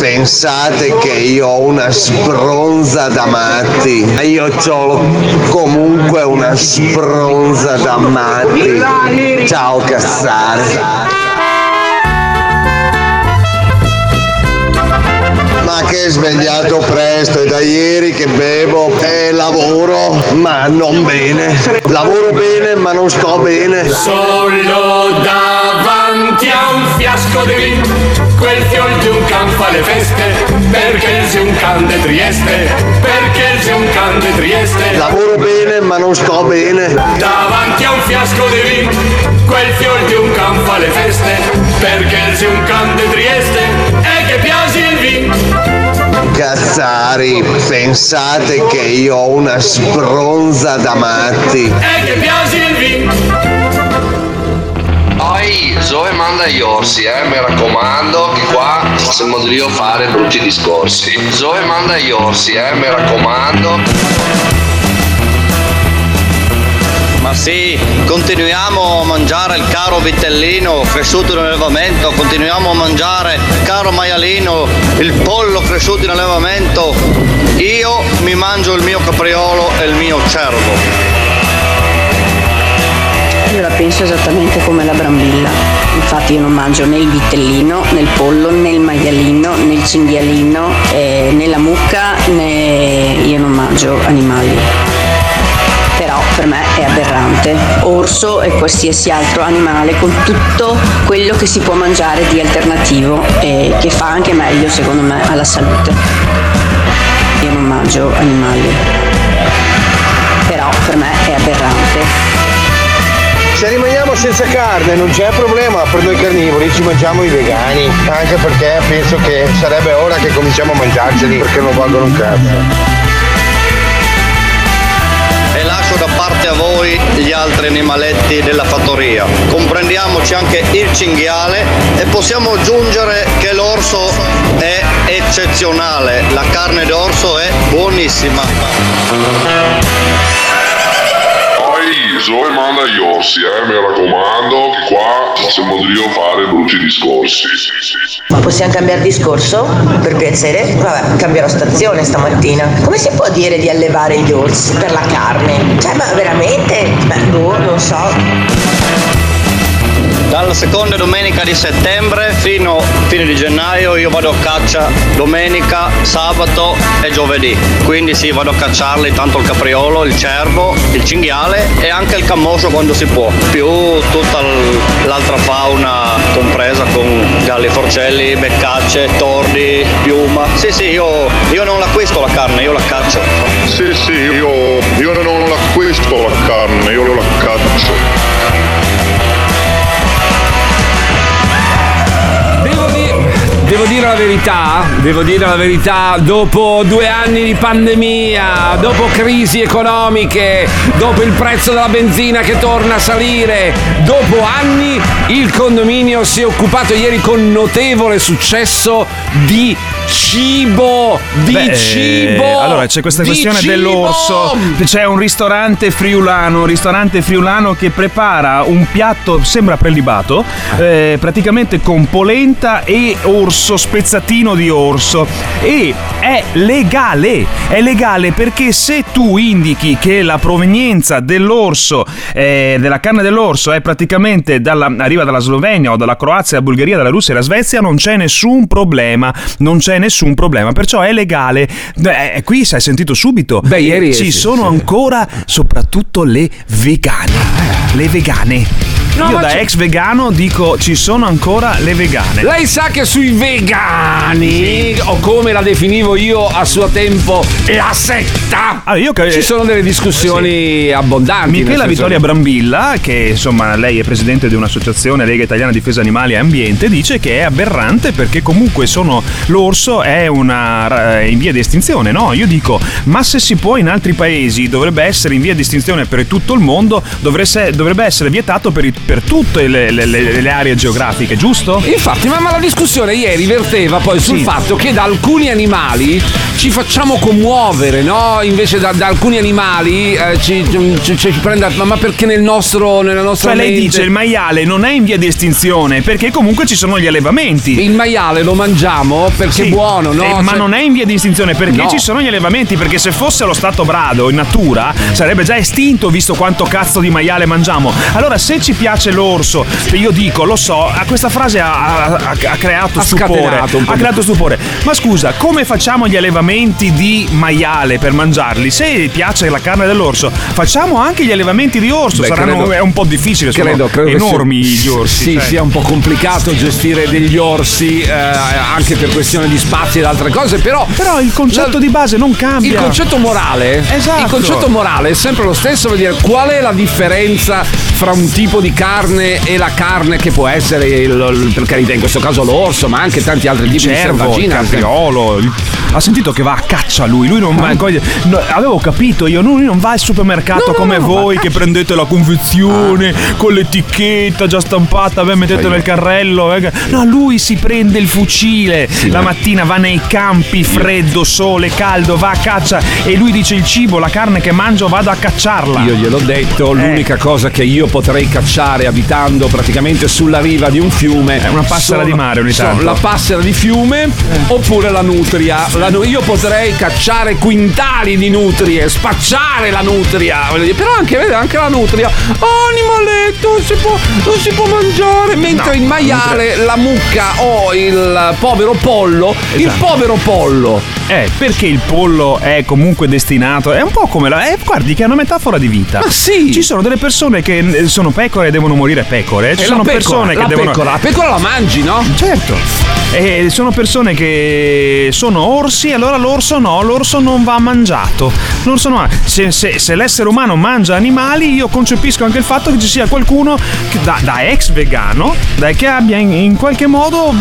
pensate che io ho una spronza da matti. Io ho comunque una spronza da matti. Ciao Cassare. Ma che è svegliato presto, è da ieri che bevo e lavoro, ma non bene. Lavoro bene, ma non sto bene. Solo davanti a un fiasco di vino, quel fiol di un can fa le feste, perché il un can de Trieste, perché il un can de Trieste. Lavoro bene, ma non sto bene. Davanti a un fiasco di vino, quel fiol di un can fa le feste, perché il un can de Trieste, e che piace il vino. Cazzari, pensate che io ho una spronza da matti. E che piace il vino. Poi Zoe manda gli orsi, eh, mi raccomando, che qua siamo lì a fare brutti discorsi. Zoe manda gli orsi, eh, mi raccomando. Ma sì, continuiamo a mangiare il caro vitellino cresciuto in allevamento, continuiamo a mangiare caro maialino, il pollo cresciuto in allevamento. Io mi mangio il mio capriolo e il mio cervo. Penso esattamente come la brambilla. Infatti io non mangio né il vitellino, né il pollo, né il maialino, né il cinghialino, eh, né la mucca, né io non mangio animali. Però per me è aberrante. Orso e qualsiasi altro animale con tutto quello che si può mangiare di alternativo e che fa anche meglio secondo me alla salute. Io non mangio animali. Però per me è aberrante. Se rimaniamo senza carne non c'è problema per noi carnivori, ci mangiamo i vegani. Anche perché penso che sarebbe ora che cominciamo a mangiarceli perché non valgono un cazzo. E lascio da parte a voi gli altri animaletti della fattoria. Comprendiamoci anche il cinghiale e possiamo aggiungere che l'orso è eccezionale. La carne d'orso è buonissima. Poi Zoe manda gli orsi, eh, mi raccomando, che qua lì a fare brutti discorsi. Ma possiamo cambiare discorso? Per piacere? Vabbè, cambierò stazione stamattina. Come si può dire di allevare gli orsi per la carne? Cioè, ma veramente? Beh, boh, non so. Dalla seconda domenica di settembre fino a fine di gennaio io vado a caccia domenica, sabato e giovedì. Quindi sì, vado a cacciarli tanto il capriolo, il cervo, il cinghiale e anche il cammoso quando si può. Più tutta l'altra fauna compresa con galli forcelli, beccacce, tordi, piuma. Sì, sì, io, io non l'acquisto la carne, io la caccio. Sì, sì, io, io non l'acquisto la carne, io la caccio. Devo dire la verità, devo dire la verità, dopo due anni di pandemia, dopo crisi economiche, dopo il prezzo della benzina che torna a salire, dopo anni il condominio si è occupato ieri con notevole successo di cibo, di Beh, cibo. Allora c'è questa questione cibo! dell'orso. C'è un ristorante friulano, un ristorante friulano che prepara un piatto, sembra prelibato, eh, praticamente con polenta e orso, spezzatino di orso. E è legale, è legale perché se tu indichi che la provenienza dell'orso, eh, della carne dell'orso è praticamente dalla, arriva dalla Slovenia o dalla Croazia, dalla Bulgaria, dalla Russia e dalla Svezia, non c'è nessun problema, non c'è nessun problema, perciò è legale. Eh, qui si è sentito subito. Beh, ieri ci sì, sono sì. ancora soprattutto le vegane. Le vegane. No, Io da ex vegano dico ci sono ancora le vegane. Lei sa che sui vegani, o come la definivo io a suo tempo, la setta, Ah, io che- ci sono delle discussioni abbondanti. nel Michela senso Vittoria che- Brambilla, che insomma lei è presidente di un'associazione Lega Italiana Difesa Animali e Ambiente, dice che è aberrante perché comunque sono l'orso è una è in via di estinzione, no? Io dico, ma se si può in altri paesi dovrebbe essere in via di estinzione per tutto il mondo, dovrebbe essere vietato per, i- per tutte le, le- le- le aree geografiche, giusto? Infatti, ma, ma la discussione ieri verteva poi sul Sì. fatto che da alcuni animali ci facciamo commuovere, no? Invece da, da alcuni animali eh, ci, ci- ci- ci prende. Ma, ma perché nel nostro, nella nostra Cioè lei mente- dice il maiale non è in via di estinzione perché comunque ci sono gli allevamenti. Il maiale lo mangiamo perché Sì. è buono, no? Eh, ma Cioè- non è in via di estinzione perché No. ci sono gli allevamenti. Perché se fosse allo stato brado in natura sarebbe già estinto visto quanto cazzo di maiale mangiamo. Allora, se ci piace l'orso, io dico, lo so, a questa frase ha, ha- ha creato Ha stupore. Ha creato stupore. Ma scusa, come facciamo gli allevamenti di maiale per mangiarli? Se piace la carne dell'orso, facciamo anche gli allevamenti di orso. Beh, Saranno credo- è un po' difficile, sono Credo, credo enormi sia- gli orsi. Sì, cioè. sia un po' complicato gestire degli orsi eh, anche per questione di spazi ed altre cose, però. Però il concetto di base non cambia. Il concetto morale. Esatto. Il concetto morale è sempre lo stesso, vuol dire qual è la differenza fra un tipo di carne e la carne che può essere il, il- per carità, in questo caso l'orso, ma anche tanti altri tipi di cervo, il selvaggina. capriolo. il- Ha sentito che va a caccia lui? Lui non va. no, avevo capito io, lui non va al supermercato No, come no, voi che prendete la confezione con l'etichetta già stampata, beh, mettete nel carrello. eh. No, lui si prende il fucile. la mattina va nei campi, freddo, sole, caldo, va a caccia e lui dice il cibo, la carne che mangio vado a cacciarla. Io gliel'ho detto, l'unica cosa che io potrei cacciare abitando praticamente sulla riva di un fiume È una passera sono- di mare ogni tanto. La passera di fiume oppure la nutria. La io potrei cacciare quintali di nutrie, spacciare la nutria. Però anche, vede, anche la nutria. Oh, animaletto, non si può, non si può mangiare. Mentre No, il maiale, la mucca o il povero pollo, il Esatto. povero pollo. Eh, perché il pollo è comunque destinato. È un po' come la. Eh, guardi che è una metafora di vita. Ma sì. Ci sono delle persone che eh, sono pecore e devono morire pecore. Ci E sono pecora, persone la che devono. pecora, la pecora la mangi, no? Certo. E sono persone che sono orsi, allora l'orso no, l'orso non va mangiato. L'orso no. Se, se- se l'essere umano mangia animali, io concepisco anche il fatto che ci sia qualcuno che da, da ex vegano, che abbia in, in qualche modo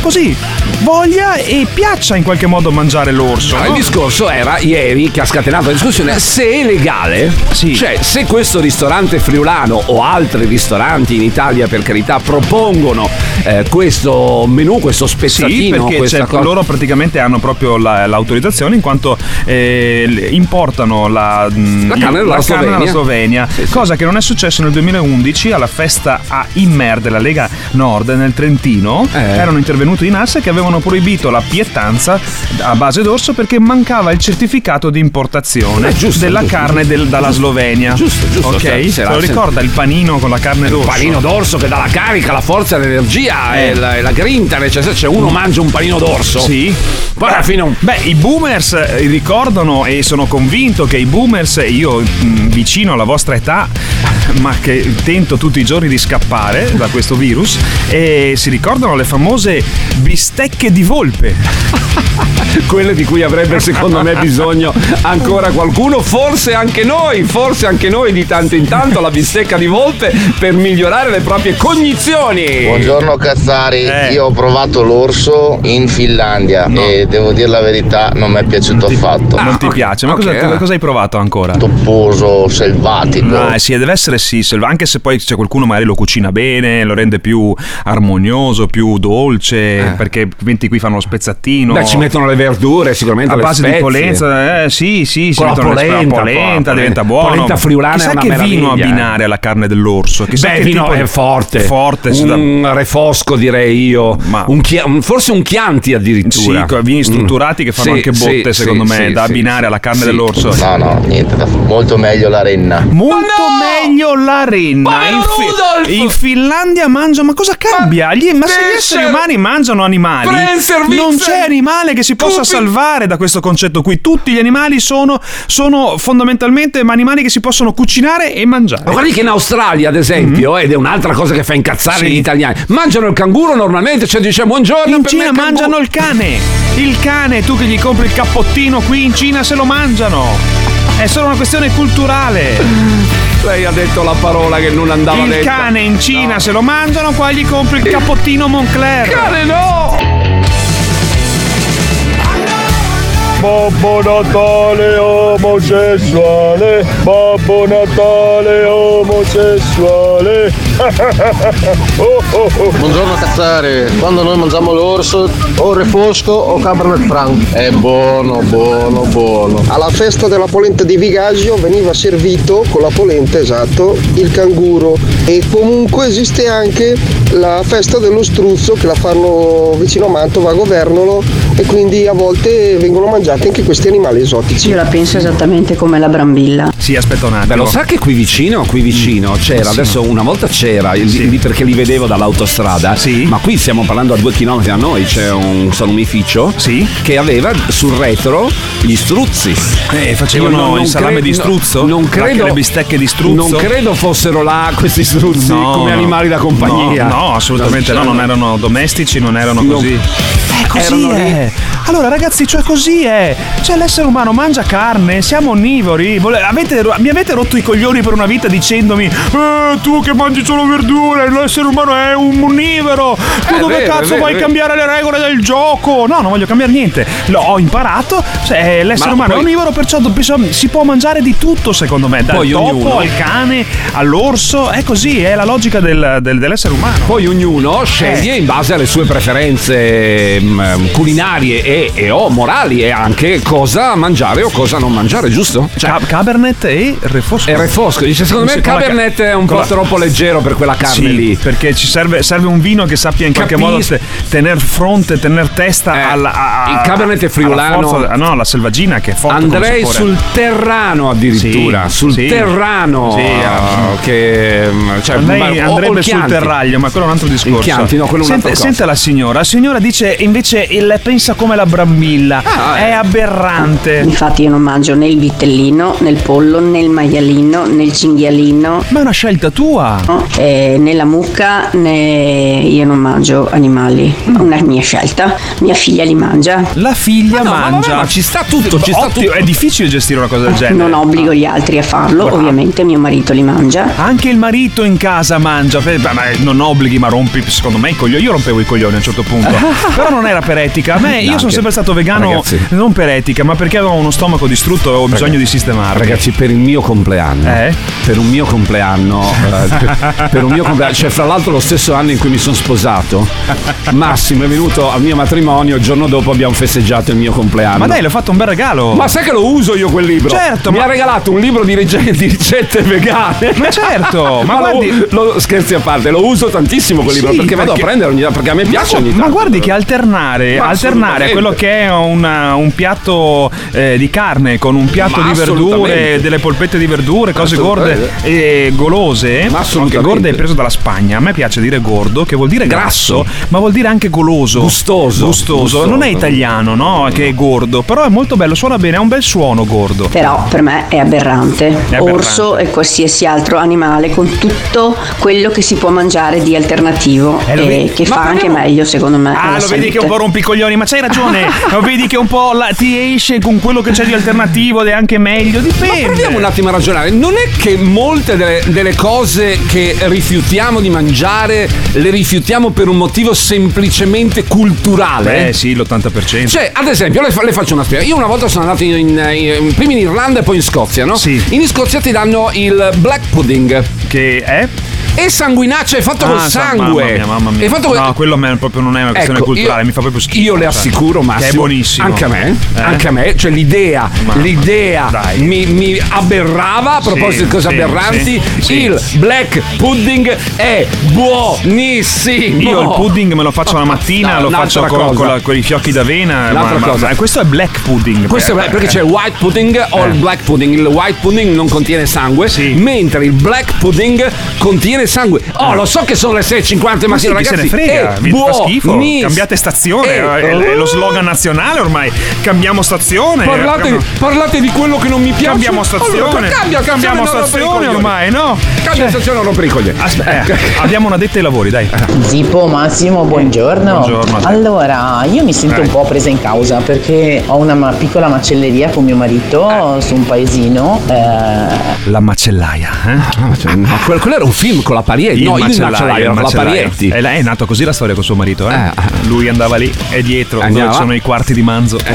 così voglia e piaccia in qualche modo mangiare l'orso. No, no? Il discorso era ieri che ha scatenato la discussione se è legale, Sì. cioè se questo ristorante friulano o altri ristoranti in Italia per carità propongono eh, questo menù, questo Sì, spezzatino, perché questa cioè, cosa. loro praticamente hanno proprio la- l'autorizzazione in quanto eh, importano la, mh, La carne dalla la Slovenia. Slovenia, Sì, sì. cosa che non è successo nel 2011 alla festa a Immer della Lega Nord nel Trentino. Eh. Erano intervenuti in AS che avevano proibito la pietanza a base d'orso perché mancava il certificato di importazione Eh, giusto, della giusto. carne del- dalla Slovenia. Giusto, giusto, Ok, cioè, se se lo ricorda il panino con la carne d'orso? panino d'orso che dà la carica, la forza, l'energia Eh. e la, e la grinta, cioè se uno mangia un panino d'orso. Sì. Poi alla fine un Beh, i boomers eh, ricordano e sono convinto che i boomers, io mh, vicino alla vostra età, ma che tento tutti i giorni di scappare da questo virus, e si ricordano le famose bistecche di volpe. quelle di cui avrebbe secondo me bisogno ancora qualcuno, forse anche noi, forse anche noi di tanto in tanto la bistecca di volpe per migliorare le proprie cognizioni. Buongiorno Cazzari, Eh. io ho provato l'orso in Finlandia e devo dire la verità non mi è piaciuto affatto. Ah, non ti ok, piace? Ma ok, cosa, eh. cosa hai provato ancora? Topposo, selvatico. Ah, sì, deve essere sì, anche se poi c'è qualcuno magari lo cucina bene, lo rende più armonioso, più dolce, perché metti qui fanno lo spezzatino. Beh, ci mettono le verdure, sicuramente a le base di spezie. polenta, eh, sì, sì, si Con la mettono le- polenta, la polenta, poi, diventa polenta- buono. polenta friulana Chissà è una che vino meraviglia, eh. abbinare alla carne dell'orso. Chissà Beh, che vino tipo di- è forte. Forte, sì, da- Un refosco direi io. Ma- Un chia- un- forse un chianti sì, addirittura. con vini strutturati che fanno Sì, anche botte, sì, secondo sì, me, sì, da sì, abbinare sì. alla carne Sì. dell'orso. No, no, niente, molto meglio la renna. Molto meglio la renna. In, Rudolf! in Finlandia mangiano. Ma cosa cambia? Gli- ma se gli esseri umani mangiano animali, Prenserwitzer! non c'è animale che si possa Pupi! salvare da questo concetto qui. Tutti gli animali sono, sono fondamentalmente animali che si possono cucinare e mangiare. Ma guardi che in Australia, ad esempio, ed è un'altra cosa che fa incazzare. Sì. gli italiani, mangiano il canguro normalmente, cioè dice buongiorno. In per Cina me canguro". mangiano il cane. Il cane, tu che gli compri il cappottino qui in Cina se lo mangiano. È solo una questione culturale. Lei ha detto la parola che non andava Il detta. cane in Cina se lo mangiano, qua gli compri il cappottino Moncler. Cane no! Babbo Natale omosessuale, Babbo Natale omosessuale. Oh, oh, oh. Buongiorno cazzare, quando noi mangiamo l'orso o refosco o cabernet franc. È buono, buono, buono. Alla festa della polenta di Vigaggio veniva servito con la polenta, esatto, il canguro. E comunque esiste anche la festa dello struzzo che la fanno vicino a Mantova, a Governolo, e quindi a volte vengono mangiati anche questi animali esotici. Io la penso esattamente come la brambilla. Sì, aspetta un attimo. Beh, lo sa che qui vicino, qui vicino c'era, Sì. adesso una volta c'era, Sì. lì perché li vedevo dall'autostrada, Sì. ma qui stiamo parlando a due chilometri da noi, c'è un salumificio Sì. che aveva sul retro gli struzzi. Eh, facevano non- non il salame cre- di struzzo? Non Anche credo. le bistecche di struzzo? Non credo fossero là questi struzzi No, come no. animali da compagnia. No, no, assolutamente no, non erano domestici, non erano No. così. Eh, così Erano lì. è. Allora, ragazzi, cioè così è. Cioè, l'essere umano mangia carne, siamo onnivori. Vole- avete- mi avete rotto i coglioni per una vita dicendomi: Eh, tu che mangi solo verdure, l'essere umano è un onnivoro. Tu È dove vero, cazzo vero, vuoi vero. cambiare le regole del gioco? No, non voglio cambiare niente. L'ho imparato. Cioè, l'essere Ma umano poi- è onnivoro, perciò si può mangiare di tutto, secondo me. Dal Poi topo ognuno- al cane, all'orso. È così, è la logica del- del- dell'essere umano. Poi ognuno Eh. sceglie in base alle sue preferenze mm, culinarie e, e o morali e anche cosa mangiare o cosa non mangiare, giusto? Cioè, Ca- Cabernet e refosco. è refosco. Dice, secondo me il ca- Cabernet è un po' la- troppo leggero per quella carne Sì, lì. perché ci serve, serve un vino che sappia in qualche Capisco. modo te- tener fronte, tener testa Eh, alla, a- il Cabernet è friulano. alla forza- no, la selvaggina che è forte Andrei sul terrano addirittura, Sì, sul sì. terrano Sì, ah, che mm, cioè, Lei ma- andrebbe sul terraglio, ma quello è un altro discorso. Il Chianti, no, quello è sente, un'altra cosa. sente la signora. La signora dice invece il pensa come la brambilla. Ah, è eh. aberrante. Infatti io non mangio né il vitellino, né il pollo, né il maialino, né il cinghialino, Ma è una scelta tua. no? Eh, né la mucca, né io non mangio animali. Una mia scelta. Mia figlia li mangia. La figlia Ah, no, ma mangia. vabbè, ma ci sta tutto, ci sta Ottimo, tutto. È difficile gestire una cosa del genere. Non obbligo gli altri a farlo, ovviamente mio marito li mangia. Anche il marito in casa mangia, Beh, ma non obblighi, ma rompi secondo me i coglioni. Io rompevo i coglioni a un certo punto. Però non era per etica. A me, io sono sempre stato vegano ragazzi. non per etica, ma perché avevo uno stomaco distrutto e avevo bisogno di sistemarlo. Ragazzi, per il mio compleanno, Eh? per un mio compleanno, eh, per, un mio compleanno, cioè fra l'altro lo stesso anno in cui mi sono sposato, Massimo è venuto al mio matrimonio, il giorno dopo abbiamo festeggiato il mio compleanno. Ma dai, le ho fatto un bel regalo. Ma sai che lo uso io quel libro? Certo, Mi ma- ha regalato un libro di, ricette, di ricette vegane. Ma certo, ma lo- guardi- lo- scherzi a parte, lo uso tantissimo quel libro Sì, perché, vado a perché- prendere ogni perché a me piace ogni tanto. Ma guardi che alternare, Ma alternare quello che è una- un piatto eh, di carne con un piatto Ma di verdure. Delle polpette di verdure, cose gorde e golose. Ma Anche assolutamente. gorde è preso dalla Spagna. A me piace dire gordo, che vuol dire grasso, Grasso. ma vuol dire anche goloso. Gustoso. Gustoso. Gustoso. Non è italiano, no? Che è gordo. Però è molto bello, suona bene, ha un bel suono gordo. Però per me è aberrante. aberrante. Orso e qualsiasi altro animale con tutto quello che si può mangiare di alternativo Eh, e vedi? che Ma fa anche meglio secondo me. Ah, lo vedi che è un salute. po' rompicoglioni, ma c'hai ragione. lo vedi che un po' la- ti esce con quello che c'è di alternativo ed è anche meglio. Dipende. Proviamo un attimo a ragionare. Non è che molte delle, delle cose che rifiutiamo di mangiare le rifiutiamo per un motivo semplicemente culturale? Eh sì, l'80%. Cioè, ad esempio, le, fa- le faccio una spiegazione. Io una volta sono andato in, in- in- prima in Irlanda e poi in Scozia, no? Sì. In Scozia ti danno il black pudding. Che è? È sanguinaccio, è fatto col Ah, sa- sangue. Mamma mia, mamma mia. È fatto col- No, quello a me proprio non è una questione Ecco, culturale, io- mi fa proprio schifo. Io le cioè. assicuro, Massimo. Che è buonissimo. Anche a me, Eh? anche a me. Cioè l'idea, Mamma l'idea mi, mi aberrava a proposito di cose sì, aberranti. sì, sì. Il black pudding è buonissimo. Io il pudding me lo faccio la mattina, No, lo faccio con, con la- con i fiocchi d'avena. Un'altra ma- cosa. ma questo è black pudding. Questo è Eh, perché eh. c'è il white pudding o il black pudding. Il white pudding non contiene sangue, Sì. mentre il black pudding contiene sangue. Oh, lo so che sono le 6.50 Ma sì, mattina, chi se ragazzi. ne frega, mi fa schifo. buonissimo. Cambiate stazione, Eh, è, è lo slogan nazionale ormai. Cambiamo stazione. Parlate, Cambiamo- parlate di quello che non mi piace. Cambiamo stazione. Allora, cambia, cambiamo stazione ormai, no? Cambia Cioè- stazione, non rompere i coglioni. Aspetta, eh, abbiamo una detta ai lavori, dai. Zippo Massimo, buongiorno. Buongiorno a te. Allora, io mi sento Eh. un po' presa in causa perché ho una ma- piccola macelleria con mio marito su un paesino. eh, La macellaia, eh? Ah, cioè, no, quello, quello era un film con la Parietti. No, il macellaio era la. Parietti. E lei è nato così la storia con suo marito, eh? Lui andava lì e dietro, Andiamo. dove sono i quarti di manzo.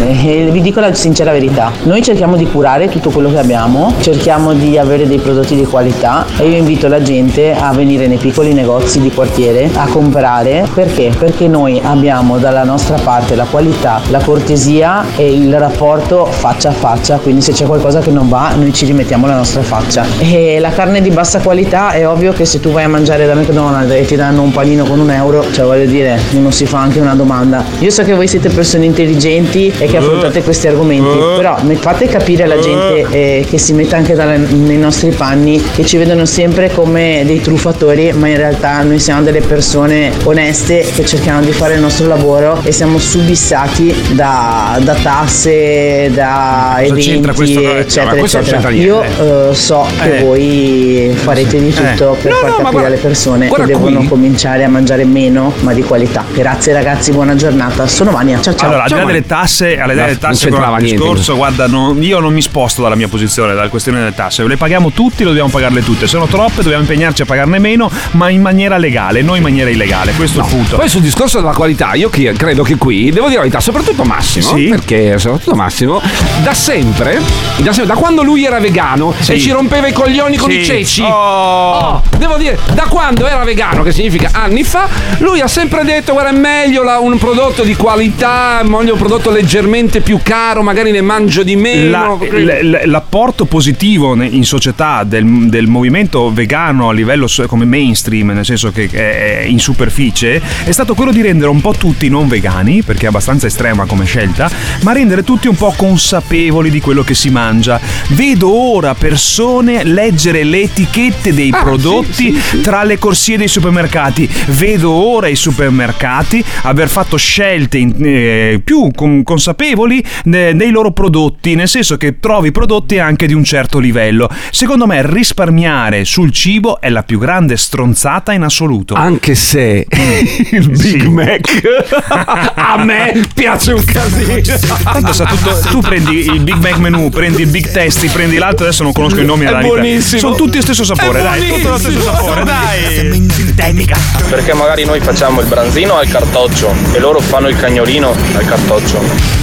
Eh, vi dico la sincera verità, noi cerchiamo di curare tutto quello che abbiamo, cerchiamo di avere dei prodotti di qualità e io invito la gente a venire nei piccoli negozi di quartiere a comprare perché? Perché noi abbiamo dalla nostra parte la qualità, la cortesia e il rapporto faccia a faccia, quindi se c'è qualcosa che non va noi ci rimettiamo la nostra faccia. E la carne di bassa qualità è ovvio che se tu vai a mangiare da McDonald's e ti danno un panino con un euro, cioè voglio dire, uno si fa anche una domanda. Io so che voi siete persone intelligenti e che affrontate questi argomenti, però mi fate capire alla gente eh, che si mette anche dalle- nei nostri panni, che ci vedono sempre come dei truffatori, ma in realtà noi siamo delle persone oneste che cerchiamo di fare il nostro lavoro e siamo subissati da, da tasse, da eventi, eccetera, non eccetera. Io niente. eh, so che Eh. voi farete di tutto Eh. per No, far no, capire guarda- alle persone che devono qui. cominciare a mangiare meno ma di qualità. Grazie ragazzi, buona giornata. Sono Vania, ciao ciao. Allora, al di là delle tasse, al di là No, delle non tasse con il discorso, guarda, no, io non mi sposto dalla mia posizione, dalla questione delle tasse. Le paghiamo tutti, lo dobbiamo pagarle tutte. Sono troppe, dobbiamo impegnarci a pagarne meno, ma in maniera legale, non in maniera illegale. Questo è il punto. Poi sul discorso della qualità, io credo che qui, devo dire la verità, soprattutto Massimo, Sì. perché soprattutto Massimo, da sempre, da, sempre- da quando lui era vegano Sì. e ci rompeva i coglioni con Sì. i ceci, Oh. Oh, devo dire, da quando era vegano, che significa anni fa, lui ha sempre detto, guarda, è meglio la- un prodotto di qualità, meglio un prodotto leggermente più caro, magari ne mangio di meno. La- l- l- l'apporto positivo in società del, del movimento vegano a livello come mainstream, nel senso che è in superficie, è stato quello di rendere un po' tutti non vegani, perché è abbastanza estrema come scelta, ma rendere tutti un po' consapevoli di quello che si mangia. Vedo ora persone leggere le etichette dei Ah, prodotti tra le corsie dei supermercati. Vedo ora i supermercati aver fatto scelte in- eh, più con- consapevoli ne- nei loro prodotti, nel senso che trovi prodotti anche di un certo livello. Secondo me risparmiare sul cibo è la più grande stronzata in assoluto. Anche se il Big Mac a me piace un casino. Tanto sa tutto, tu prendi il Big Mac menu, prendi il Big Tasty, prendi l'altro, adesso non conosco i nomi alla buonissimo. Sono tutti lo stesso sapore, dai, tutto lo stesso sapore, dai. Sintetica. Perché magari noi facciamo il branzino al cartoccio e loro fanno il cagnolino al cartoccio.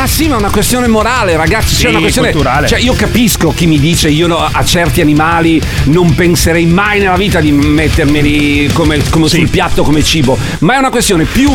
Ah sì, ma è una questione morale, ragazzi. Sì, c'è una questione. culturale. Cioè, io capisco chi mi dice io no- a certi animali non penserei mai nella vita di mettermeli come, come sul piatto come cibo. Ma è una questione più,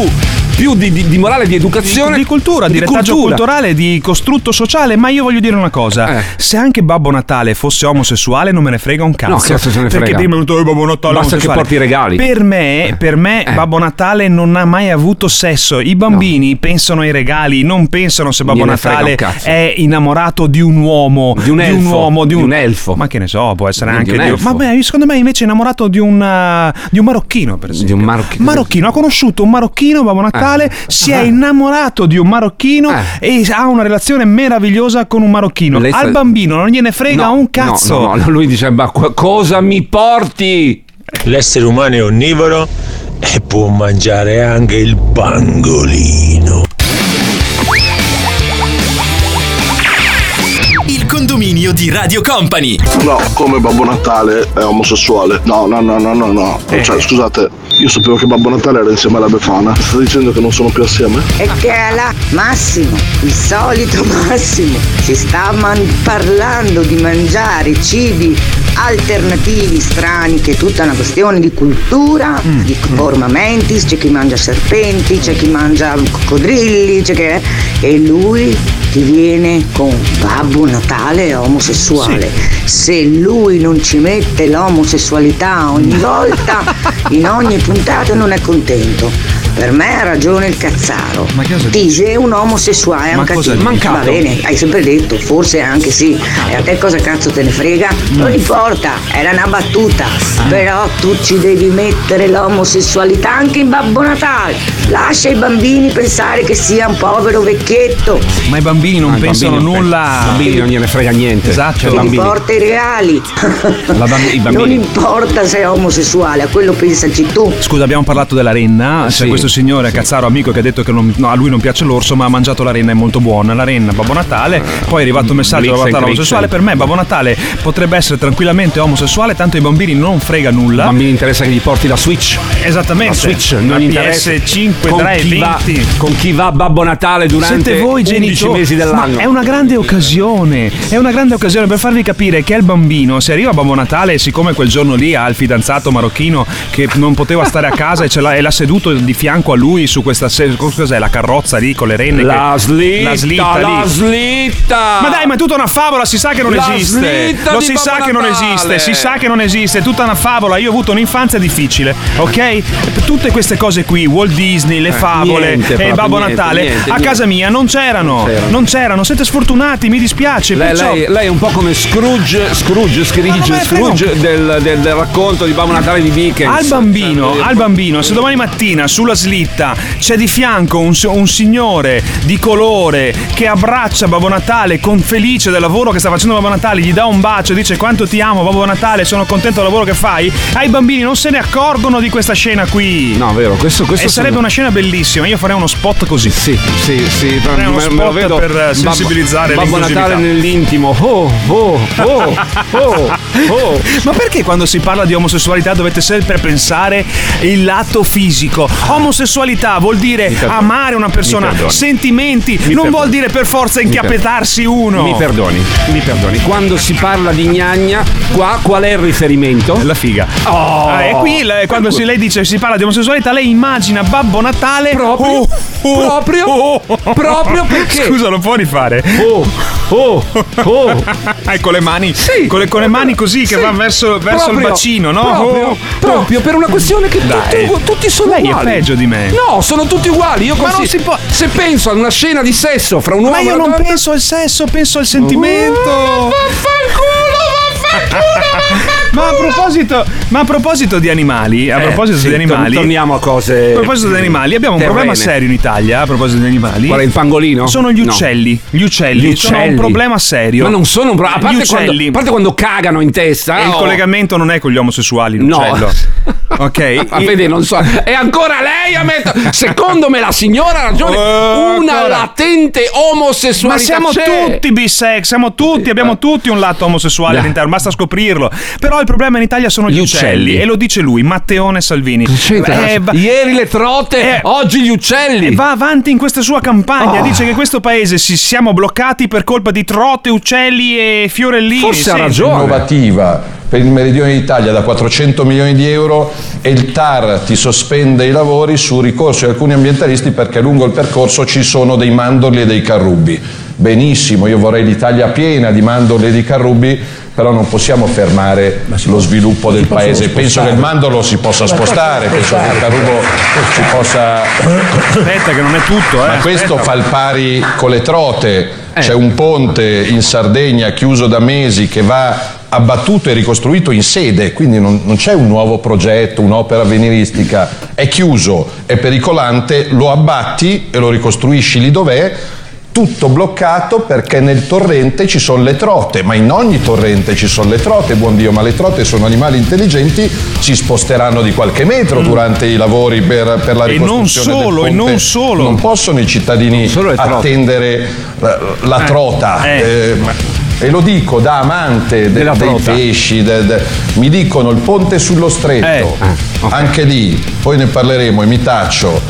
più di, di- di morale, di educazione. di cultura, di, retaggio cultura. culturale, di costrutto sociale. Ma io voglio dire una cosa: Eh. se anche Babbo Natale fosse omosessuale, non me ne frega un cazzo. No, cazzo se ne Perché frega. prima ho detto, "Eh, Babbo Natale Basta che omosessuale". porti i regali. Per me, per me Eh. Babbo Natale non ha mai avuto sesso. I bambini pensano ai regali, non pensano se Babbo Natale un è innamorato di un uomo, Di un elfo, uomo, di un, di un elfo. Ma che ne so, può essere Di- anche di un di elfo. Ma beh, secondo me invece è innamorato di un, uh, di un marocchino, per esempio. Di un marocchino. Marocchino, ha conosciuto un marocchino, Babbo Natale, si è innamorato di un marocchino e ha una relazione meravigliosa con un marocchino. Eh. Lei sta- Al bambino non gliene frega No, un cazzo. No, no, no, lui dice, ma qu- cosa mi porti? L'essere umano è onnivoro e può mangiare anche il pangolino. Il condominio di Radio Company. No, come Babbo Natale è omosessuale. No, no, no, no, no, no. Cioè, scusate, io sapevo che Babbo Natale era insieme alla Befana. Sta dicendo che non sono più assieme? E che là Massimo, il solito Massimo, si sta man- parlando di mangiare cibi alternativi strani, che è tutta una questione di cultura, di ornamenti, c'è chi mangia serpenti, c'è chi mangia coccodrilli, c'è che... e lui ti viene con Babbo Natale omosessuale. Se lui non ci mette l'omosessualità ogni volta, in ogni puntata non è contento. Per me ha ragione il cazzaro. Ma che cosa Tise è un omosessuale, è un cattivo. Va bene, hai sempre detto, forse anche sì. E a te cosa cazzo te ne frega? Non importa, era una battuta. Però tu ci devi mettere l'omosessualità anche in Babbo Natale. Lascia i bambini pensare che sia un povero vecchietto. Ma i bambini non Ah, i pensano bambini non nulla. pensano. I bambini non gliene frega niente. Esatto. Cioè, i Non bambini. importa i regali. La bambi- i Non bambini. importa se è omosessuale, a quello pensaci tu. Scusa, abbiamo parlato della renna. C'è Sì. questo questo signore Cazzaro amico che ha detto che non- no, a lui non piace l'orso ma ha mangiato la renna è molto buona la renna Babbo Natale. Poi è arrivato un messaggio Babbo Natale omosessuale. per me Babbo Natale potrebbe essere tranquillamente omosessuale tanto ai bambini non frega nulla. I bambini interessa che gli porti la Switch. esattamente. La Switch non la interessa. PS5 con 3 chi, va, 20 con chi va Babbo Natale durante siete voi 11 genitori mesi dell'anno. Ma è una grande occasione è una grande occasione per farvi capire che il bambino. Se arriva Babbo Natale siccome quel giorno lì ha il fidanzato marocchino che non poteva stare a casa e, ce l'ha, e l'ha seduto di fianco a lui su questa cos'è la carrozza lì con le renne La che- slitta, la slitta la slitta. Ma dai, ma è tutta una favola, si sa che non La esiste. Lo si sa Babbo che non Natale. esiste, si sa che non esiste, è tutta una favola. Io ho avuto un'infanzia difficile, ok? Tutte queste cose qui, Walt Disney, le Eh, favole niente e proprio, Babbo niente, Natale, niente, a casa mia non c'erano, Non c'erano. non c'erano, siete sfortunati, mi dispiace. Lei, perciò- lei- lei è un po' come Scrooge, Scrooge, Scrooge, Scrooge del, del- del racconto di Babbo Natale di Dickens. Al bambino, al bambino, se domani mattina sulla slitta c'è di fianco un, un signore di colore che abbraccia Babbo Natale con felice del lavoro che sta facendo Babbo Natale, gli dà un bacio, dice quanto ti amo Babbo Natale, sono contento del lavoro che fai, ai bambini non se ne accorgono di questa scena qui. No, vero, questo, questo e sarebbe sono- una scena bellissima, io farei uno spot così. Sì, sì, sì, Farei uno me- me lo spot vedo. per eh, Babbo- sensibilizzare Babbo. Natale nell'intimo. Oh, oh, oh, oh, oh. Ma perché quando si parla di omosessualità dovete sempre pensare il lato fisico? Omosessualità vuol dire amare una persona, sentimenti, Mi non perdoni. vuol dire per forza inchiappettarsi uno. Mi perdoni, mi perdoni. Quando si parla di gnagna, qua qual è il riferimento? La figa. Oh. Ah, e qui le- quando si, lei dice si parla di omosessualità, lei immagina Babbo Natale Proprio? Oh, oh, Proprio? oh. Proprio perché? Scusa, lo può rifare? Oh, oh, oh. Eh, con le mani, Sì, con le, con le mani così che Sì, va verso, verso il proprio, bacino, no? Proprio, Oh, proprio per una questione che tutti, tutti sono Lei è uguali. peggio di me. No, sono tutti uguali. Io Ma non consi- si può- Se penso a una scena di sesso fra un uomo Ma e io una non donna- penso al sesso, penso al sentimento. Ma a proposito, ma a proposito di animali, a Eh, proposito sì, di animali, tor- torniamo a cose. a proposito di animali, abbiamo un terrene. problema serio in Italia. A proposito di animali, Qual è il pangolino? sono gli No. uccelli. Gli uccelli, Gli sono un uccelli. problema serio. Ma non sono un problema. A parte, quando, uccelli. a parte quando cagano in testa. E il oh. collegamento non è con gli omosessuali, No. l'uccello. ok? Ma vedi, non so. È ancora lei a mettere. Secondo me la signora ha ragione. Oh, Una ancora. latente omosessualità. Ma siamo c'è. tutti bisex, siamo tutti, abbiamo tutti un lato omosessuale Dai. all'interno, basta scoprirlo. Però il problema in Italia sono gli, Gli uccelli. uccelli. e lo dice lui, Matteone Salvini. Eh, va- Ieri le trote, Eh. oggi gli uccelli. Va avanti in questa sua campagna, Oh. dice che questo paese si siamo bloccati per colpa di trote, uccelli e fiorellini. Forse ha sì. ragione. innovativa per il meridione d'Italia da 400 milioni di euro e il TAR ti sospende i lavori su ricorso di alcuni ambientalisti perché lungo il percorso ci sono dei mandorli e dei carrubi. Benissimo, io vorrei l'Italia piena di mandorli e di carrubi, però non possiamo fermare lo sviluppo del paese. Penso che il mandorlo si possa spostare, penso che il carrubo si possa Aspetta che non è tutto, eh. ma questo aspetta. fa il pari con le trote. Eh. C'è un ponte in Sardegna chiuso da mesi che va abbattuto e ricostruito in sede, quindi non, non c'è un nuovo progetto, un'opera avveniristica, è chiuso, è pericolante, lo abbatti e lo ricostruisci lì dov'è. Tutto bloccato perché nel torrente ci sono le trote, ma in ogni torrente ci sono le trote, buon Dio, ma le trote sono animali intelligenti, si sposteranno di qualche metro durante i lavori per, per la Mm. E non ricostruzione del solo, e non solo. Non possono i cittadini attendere la, la Eh, trota. eh. eh, e lo dico da amante de- dei pesci, de- de- mi dicono il ponte sullo stretto, Eh, anche lì, poi ne parleremo, e mi taccio.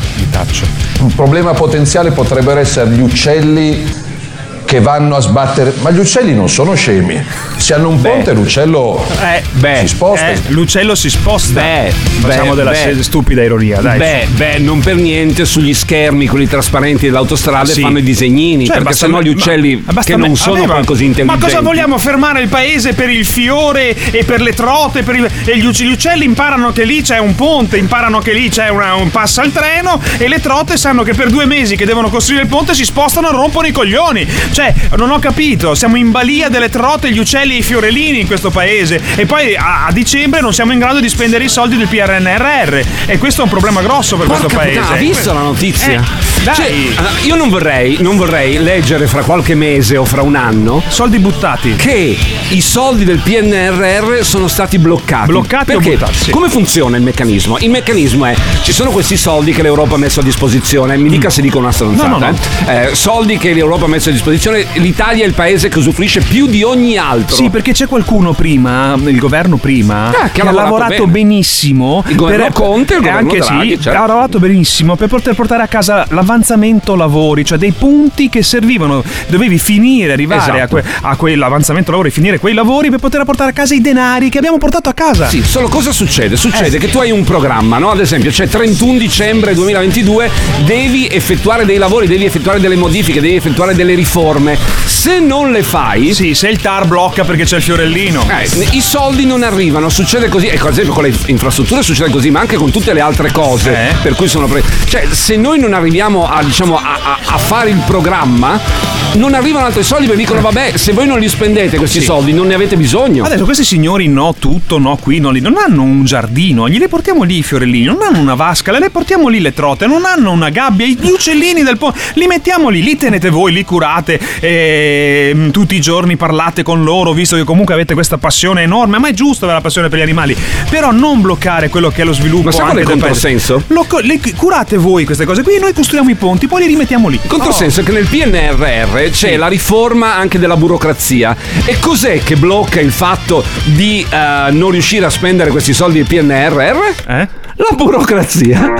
Un problema potenziale potrebbero essere gli uccelli che vanno a sbattere, ma gli uccelli non sono scemi, se hanno un ponte l'uccello Eh, Beh, si sposta. eh, l'uccello si sposta. Beh, Facciamo beh, della beh. stupida ironia, dai. Beh, beh, non per niente sugli schermi, quelli trasparenti delle autostrade Sì. fanno i disegnini, Cioè, perché sennò gli uccelli ma che non sono poi così intelligenti. Ma cosa vogliamo fermare il paese per il fiore e per le trote? Per il- e gli, uc- gli uccelli imparano che lì c'è un ponte, imparano che lì c'è una- un passa il treno e le trote sanno che per due mesi che devono costruire il ponte si spostano e rompono i coglioni. Cioè, Cioè, non ho capito, siamo in balia delle trote, gli uccelli e i fiorellini in questo paese e poi a, a dicembre non siamo in grado di spendere i soldi del PRNRR e questo è un problema grosso per questo Porca paese. puttana, hai visto la notizia? Eh, dai. Cioè, io non vorrei, non vorrei leggere fra qualche mese o fra un anno soldi buttati che i soldi del PNRR sono stati bloccati. Bloccati o Perché? buttati, sì. Come funziona il meccanismo? Il meccanismo è ci sono questi soldi che l'Europa ha messo a disposizione, mi dica se dico una stronzata. No, no, no. eh. Eh, soldi che l'Europa ha messo a disposizione, l'Italia è il paese che usufruisce più di ogni altro. Sì, perché c'è qualcuno prima, il governo prima, Ah, che ha lavorato bene. benissimo. Il governo Conte e il eh, governo anche Draghi, sì, certo. ha lavorato benissimo per poter portare a casa l'avanzamento lavori, cioè dei punti che servivano. Dovevi finire, arrivare a, Esatto. que- a quell'avanzamento lavori, finire quei lavori per poter portare a casa i denari che abbiamo portato a casa. Sì, solo cosa succede? Succede Eh. che tu hai un programma, no? Ad esempio, c'è 31 dicembre 2022, devi effettuare dei lavori, devi effettuare delle modifiche, devi effettuare delle riforme. Se non le fai. Sì, se il TAR blocca perché c'è il fiorellino. Eh, I soldi non arrivano, succede così. Ecco, ad esempio con le infrastrutture succede così, ma anche con tutte le altre cose. Eh. Per cui sono pre- Cioè, se noi non arriviamo a, diciamo, a, a- a fare il programma, non arrivano altri soldi perché dicono, vabbè, se voi non li spendete questi Sì. soldi, non ne avete bisogno. Adesso questi signori no tutto, no qui, no lì, non hanno un giardino, glieli portiamo lì i fiorellini, non hanno una vasca, le portiamo lì le trote, non hanno una gabbia, gli uccellini del ponte, li mettiamo lì, li tenete voi, li curate, e, tutti i giorni parlate con loro, visto che comunque avete questa passione enorme, ma è giusto avere la passione per gli animali, però non bloccare quello che è lo sviluppo Ma sai qual è il controsenso? Lo le- curate voi queste cose qui, noi costruiamo i ponti, poi li rimettiamo lì. Il controsenso è che nel PNRR c'è la riforma anche della burocrazia. E cos'è che blocca il fatto di eh, non riuscire a spendere questi soldi del PNRR? Eh? La burocrazia.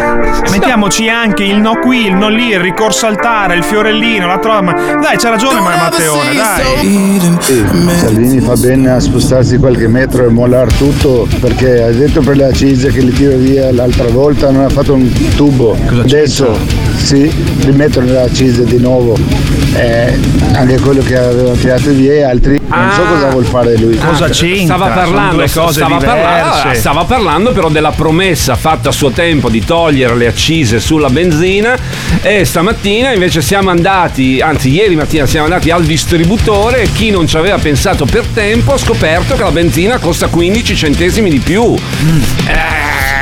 Mettiamoci anche il no qui, il no lì, il ricorso al tara, il fiorellino, la trova. Dai, c'ha ragione ma Matteone, dai. Sì, Salvini fa bene a spostarsi qualche metro e mollare tutto perché ha detto per le accise che li tira via l'altra volta non ha fatto un tubo. Adesso sì, rimettono le accise di nuovo. Eh, anche quello che avevano tirato via e altri non so Ah. cosa vuol fare lui. Cosa c'entra? Stava parlando, due cose stava, diverse. parlando, stava parlando però della promessa fatta a suo tempo di togliere le accise sulla benzina e stamattina invece siamo andati, anzi ieri mattina siamo andati al distributore e chi non ci aveva pensato per tempo ha scoperto che la benzina costa 15 centesimi di più.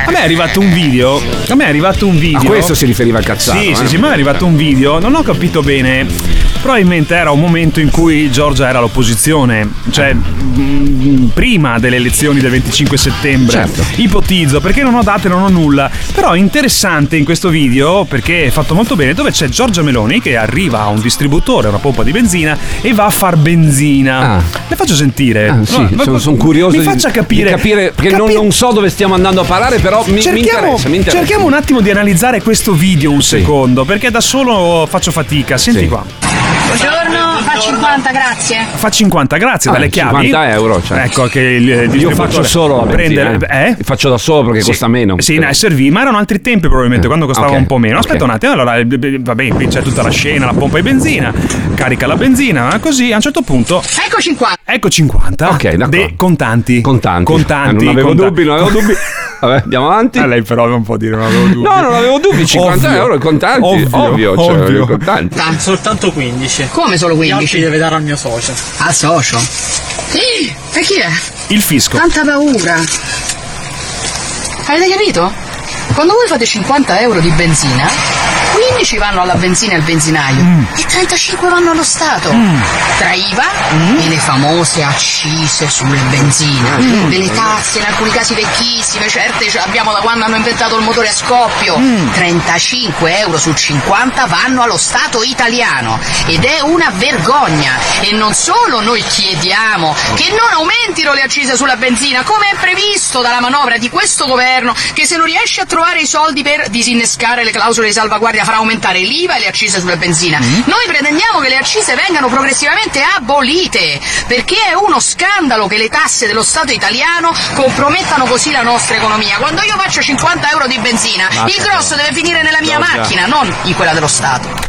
A me è arrivato un video. A me è arrivato un video. A questo si riferiva il Cazzaro. Sì, sì, sì, ma è arrivato un video. Non ho capito bene. Probabilmente era un momento in cui Giorgia era all'opposizione, cioè mh, prima delle elezioni del 25 settembre. Certo. Ipotizzo, perché non ho date, non ho nulla. Però interessante in questo video, perché è fatto molto bene, dove c'è Giorgia Meloni che arriva a un distributore, una pompa di benzina, e va a far benzina. Le faccio sentire. Ah, sì, No, sono, sono curioso Mi faccia capire. capire perché non, capi- non so dove stiamo andando a parare, però mi, mi cerchiamo, interessa, mi interessa. cerchiamo un attimo di analizzare questo video un secondo, perché da solo faccio fatica. Senti Sì. qua. Buongiorno, fa 50, grazie. Fa 50, grazie, Ah, dalle chiavi. 50 euro, cioè. Ecco che il, il Io faccio solo la benzina, prende- eh. eh? Faccio da solo perché Sì. costa meno. Sì, no, servì, ma erano altri tempi probabilmente, quando costava ok, un po' meno. Aspetta un attimo, allora, eh, eh, vabbè, qui c'è tutta la scena, la pompa di benzina, carica la benzina, così, a un certo punto... Ecco 50. Ecco 50. Ok, d'accordo. De- contanti. Contanti. Contanti. Eh, non avevo conta- dubbi, non avevo dubbi. Vabbè, andiamo avanti. A lei però non può dire non avevo dubbi. No, non avevo dubbi, 50 Ovvio. euro contanti. Ovvio, Ovvio, cioè, ovvio. contanti. soltanto 15. Come solo 15? Deve dare al mio socio. Al socio? Sì, e chi è? Il fisco. Tanta paura. Avete capito? Quando voi fate 50 euro di benzina, 15 vanno alla benzina e al benzinaio. E 35 vanno allo Stato. Tra IVA e le famose accise sulle benzine, delle tasse, in alcuni casi vecchissime, certe ce l'abbiamo da quando hanno inventato il motore a scoppio. 35 euro su 50 vanno allo Stato italiano. Ed è una vergogna. E non solo noi chiediamo che non aumentino le accise sulla benzina, come è previsto dalla manovra di questo governo, che se non riesce a trovare i soldi per disinnescare le clausole di salvaguardia farà aumentare l'IVA e le accise sulla benzina. Noi pretendiamo che le accise vengano progressivamente abolite, perché è uno scandalo che le tasse dello Stato italiano compromettano così la nostra economia. Quando io faccio 50 euro di benzina, Basta, il grosso deve finire nella mia Giorgia. macchina, non in quella dello Stato.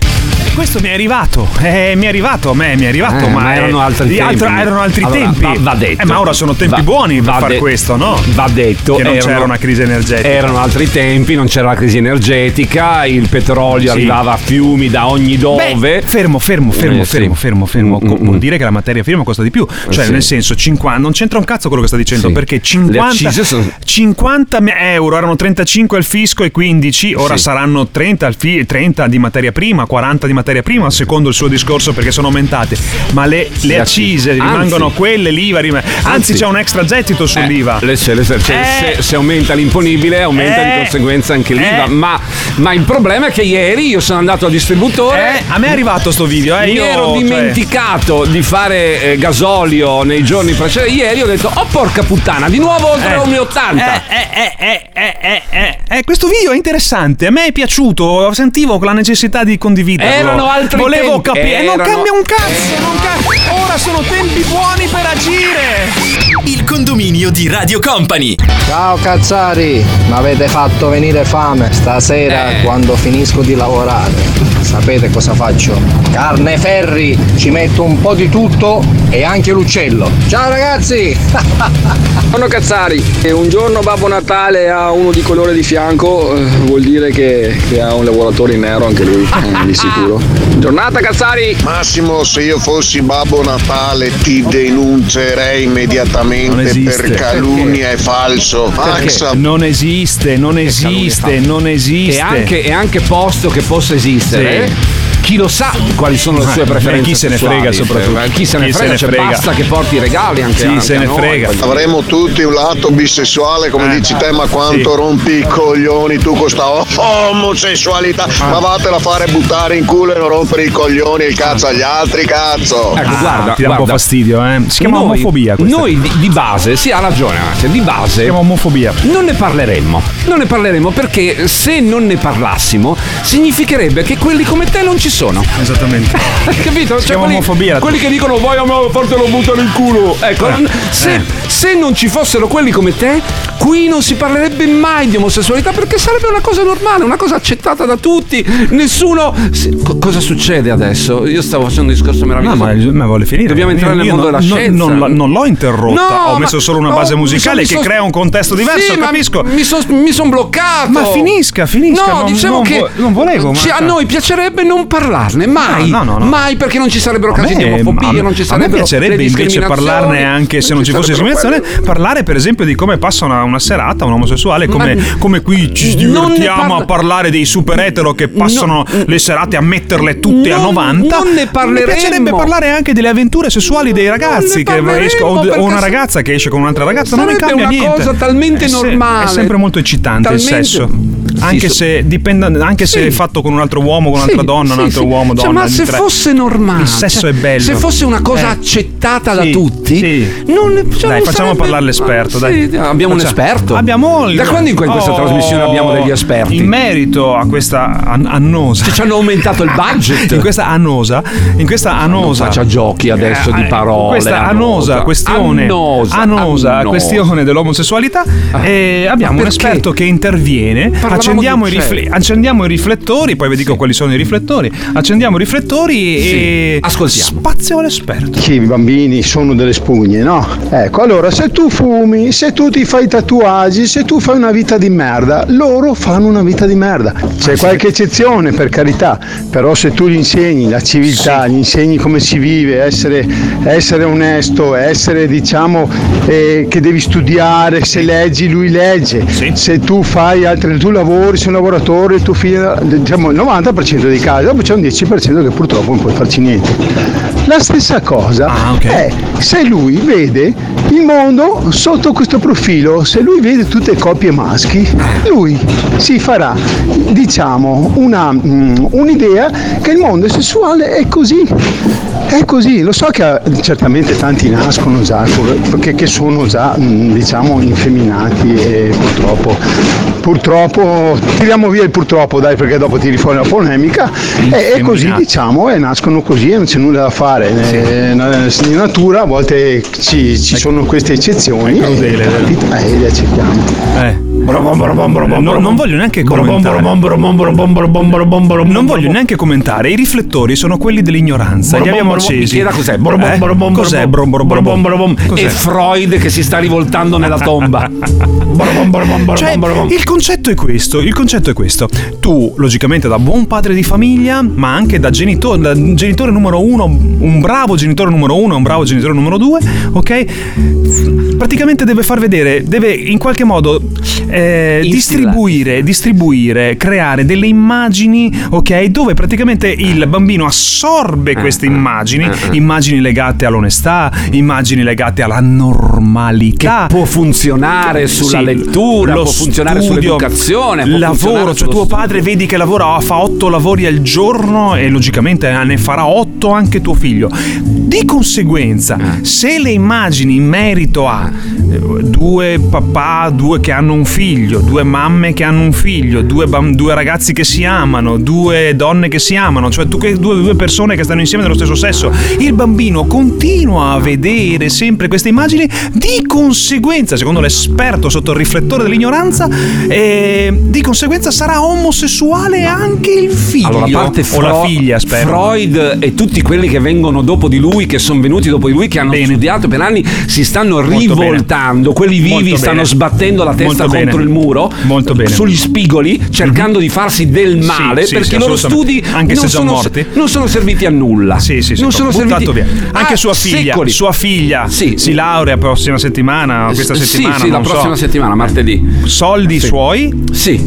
Questo mi è arrivato, eh, mi è arrivato a me, mi è arrivato, Eh, ma, ma erano altri tempi. erano altri Allora, tempi. va- va detto. Eh, ma ora sono tempi Va- buoni per fare de- questo, no? Va detto. Che non erano- c'era una crisi energetica. Erano altri tempi, non c'era la crisi energetica, il petrolio Sì. arrivava a fiumi da ogni dove. Beh, fermo, fermo, fermo, Eh, sì. fermo, fermo, fermo. Co- Mm, Vuol mm. dire che la materia prima costa di più. Cioè, sì. nel senso, 50, non c'entra un cazzo quello che sta dicendo. Perché Le 50, accise sono- 50 me- euro erano 35 al fisco e 15, ora saranno 30, al fi- 30 di materia prima, 40 di materia prima, secondo il suo discorso, perché sono aumentate. Ma le, le accise accise. rimangono Anzi. quelle, l'IVA rimane. Anzi, Anzi. c'è un extra gettito sull'IVA. Eh, le- se, le- se- Eh. se- se aumenta l'imponibile, aumenta Eh. di conseguenza anche l'IVA. Eh. Ma, ma il problema è che ieri io sono andato al distributore. Eh, a me è arrivato sto video, eh, Mi io, ero cioè- dimenticato di fare eh, gasolio nei giorni precedenti. Ieri ho detto, oh porca puttana, di nuovo oltre Eh. 1,80. Eh, eh, eh, eh, eh, eh, eh, questo video è interessante, a me è piaciuto, sentivo la necessità di condividerlo. Erano altri Volevo tempi, capire, non erano- cambia un cazzo, non cambia. Ora sono tempi buoni per agire. Il condominio di Radio Company. Ciao cazzari, mi avete fatto venire fame stasera Eh. quando finisco di lavorare. Sapete cosa faccio? Carne ferri, ci metto un po' di tutto e anche l'uccello. Ciao ragazzi! Buongiorno Cazzari, E un giorno Babbo Natale ha uno di colore di fianco, eh, vuol dire che, che ha un lavoratore in nero anche lui, eh, di sicuro. Giornata Cazzari! Massimo, se io fossi Babbo Natale ti denuncerei immediatamente per calunnia e falso. Max, Non esiste, non esiste, non esiste. E anche, e anche posto che possa esistere. Sì. Chi lo sa quali sono le sue preferenze chi se ne frega soprattutto. Chi se ne Chi se frega, ne cioè, frega. basta che porti i regali anche, Sì, anche se a ne noi. frega. Avremo tutti un lato bisessuale, come Eh, dici te, ma quanto sì. rompi i coglioni tu con sta omosessualità. Ah. Ma vatela a fare buttare in culo e non rompere i coglioni e il cazzo agli altri, cazzo. Ecco, guarda, Ah, ti dà un po' guarda. fastidio, eh. Si chiama Noi- omofobia questa. Noi di, di base, sì, ha ragione Max, di base. Si chiama omofobia. Non ne parleremmo. Non ne parleremmo perché se non ne parlassimo significherebbe che quelli come te non ci sono. Esattamente. Hai capito? Si chiama quelli, omofobia. quelli che dicono vai a me fartelo buttare in culo. Ecco, Eh, se, eh. Se non ci fossero quelli come te, qui non si parlerebbe mai di omosessualità perché sarebbe una cosa normale, una cosa accettata da tutti. Nessuno. co- cosa succede adesso? Io stavo facendo un discorso No, meraviglioso. ma, ma vuole finire. Dobbiamo entrare nel Io mondo non- della non- scienza. Non, non l'ho interrotta, No, ho messo solo una no, base mi musicale son- che mi son- crea un contesto diverso, Sì, capisco. Mi sono bloccato. Ma finisca, finisca. No, non, dicevo non che vo- non volevo. ci- a noi piacerebbe non parlarne mai. No, no, no, no. Mai perché non ci sarebbero A casi di me- omofobia, a me- non ci A me sarebbero piacerebbe le invece parlarne anche se non ci fosse sarebbero discriminazione, parlare per esempio di come passa una, una serata un omosessuale, come, come qui ci divertiamo parla- a parlare dei super etero che passano le serate a metterle tutte a Non- 90. non ne parleremmo. Mi piacerebbe parlare anche delle avventure sessuali dei ragazzi che escono, o, o una ragazza che esce con un'altra ragazza, non ne Sarebbe cambia una niente. cosa talmente È se- normale. È sempre molto eccitante Talmente- il sesso. Sì, Anche so- se dipende, anche se Sì. è fatto con un altro uomo, con Sì, un'altra donna, sì, un altro sì. uomo, Cioè, donna. ma di se tre. fosse normale, Il sesso cioè, è bello. Se fosse una cosa Eh. accettata da Sì, tutti, sì. non, cioè, Dai, non facciamo sarebbe- parlare l'esperto, Ma dai. sì, abbiamo un Faccia- esperto. Abbiamo il- Da quando in questa Oh, trasmissione abbiamo degli esperti? In merito a questa an- annosa. Ci hanno aumentato il budget. in questa annosa. In questa annosa. faccia giochi adesso di eh, parole, Questa annosa, annosa. questione. Annosa, annosa annosa. questione dell'omosessualità. e abbiamo ma un esperto che interviene. Parlavamo Accendiamo i, rifle- accendiamo i riflettori. Poi vi dico quali sono i riflettori. Accendiamo i riflettori e. Ascoltiamo. Spazio all'esperto. Sì, i bambini sono delle spugne, no? Ecco, allora se tu fumi, se tu ti fai tatuaggi, se tu fai una vita di merda, loro fanno una vita di merda. C'è qualche eccezione, per carità, però se tu gli insegni la civiltà, gli insegni come si vive, essere, essere onesto, essere diciamo eh, che devi studiare, se leggi lui legge, se tu fai altri, tu lavori, sei un lavoratore, il tuo figlio, diciamo il 90% dei casi, dopo c'è un 10% che purtroppo non puoi farci niente. La stessa cosa. È se lui vede il mondo sotto questo profilo, se lui vede tutte coppie maschi, lui si farà, diciamo, una, mm, un'idea che il mondo sessuale è così. È così, lo so che eh, certamente tanti nascono già, che, che sono già mm, diciamo infeminati e purtroppo, purtroppo, tiriamo via il purtroppo dai perché dopo tiri fuori una polemica. E, e così diciamo e nascono così e non c'è nulla da fare. Eh, In natura a volte ci, ci sono queste eccezioni crudele, e, eh, le accettiamo. Eh. No, non voglio neanche commentare. Non voglio neanche commentare. I riflettori sono quelli dell'ignoranza. Li abbiamo accesi. Era cos'è? Eh? Cos'è? Cos'è? E Freud che si sta rivoltando nella tomba. Cioè, il concetto è questo, il concetto è questo. Tu, logicamente, da buon padre di famiglia, ma anche da genitore, da genitore numero uno, un bravo genitore numero uno e un bravo genitore numero due, ok? Praticamente deve far vedere, deve in qualche modo eh, distribuire, distribuire, creare delle immagini, ok? Dove praticamente il bambino assorbe queste immagini, immagini legate all'onestà, immagini legate alla normalità. Può funzionare sulla Sì, lettura, lo può funzionare studio, sull'educazione, può lavoro, cioè tuo studio. padre vedi che lavora, fa otto lavori al giorno e logicamente ne farà otto anche tuo figlio. Di conseguenza, Eh. se le immagini in merito a eh, due papà, due che hanno un figlio, due mamme che hanno un figlio, due, bam- due ragazzi che si amano, due donne che si amano, cioè che- due, due persone che stanno insieme dello stesso sesso, il bambino continua a vedere sempre queste immagini, di conseguenza, secondo l'esperto sotto il riflettore dell'ignoranza, eh, di conseguenza sarà omosessuale anche il figlio Allora, a parte o Fro- la figlia, spero. Freud e tutti quelli che vengono dopo di lui, che sono venuti dopo di lui, che hanno studiato per anni, si stanno Molto rivoltando. Quelli vivi Molto stanno bene. sbattendo la testa Molto contro bene. il muro, Molto bene. Mhm. sugli spigoli, cercando di farsi del male, sì, perché i loro studi Anche non, se sono, morti. non sono serviti a nulla. Sì, sì, sì, non sono serviti via. Anche sua figlia, secoli. sua figlia si laurea prossima settimana, questa settimana, sì, la so. prossima settimana, martedì. Soldi suoi, Sì.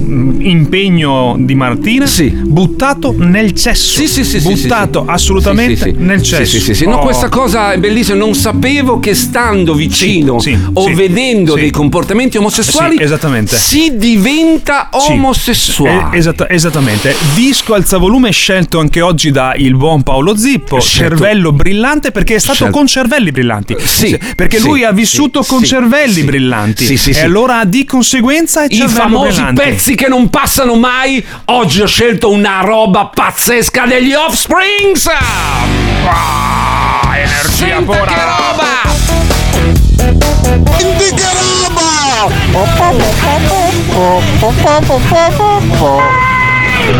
impegno di Martina, Sì. buttato nel cesso. Sì, sì, sì, buttato assolutamente nel cesso. sì, sì, sì. No, Oh. questa cosa è bellissima. Non sapevo che stando vicino o vedendo dei comportamenti omosessuali Sì, esattamente. si diventa Sì. omosessuale. Eh, esatta- esattamente. Disco alzavolume scelto anche oggi da il buon Paolo Zippo. Scelto- Cervello brillante perché è stato Scelto- con cervelli brillanti. Sì, Perché sì, lui ha vissuto sì, con sì, cervelli sì. brillanti. Sì, sì, e sì. allora di conseguenza è I cervello famosi brillante. pezzi che non passano mai. Oggi ho scelto una roba pazzesca degli Offsprings. Ah, energia Senta pura. che roba!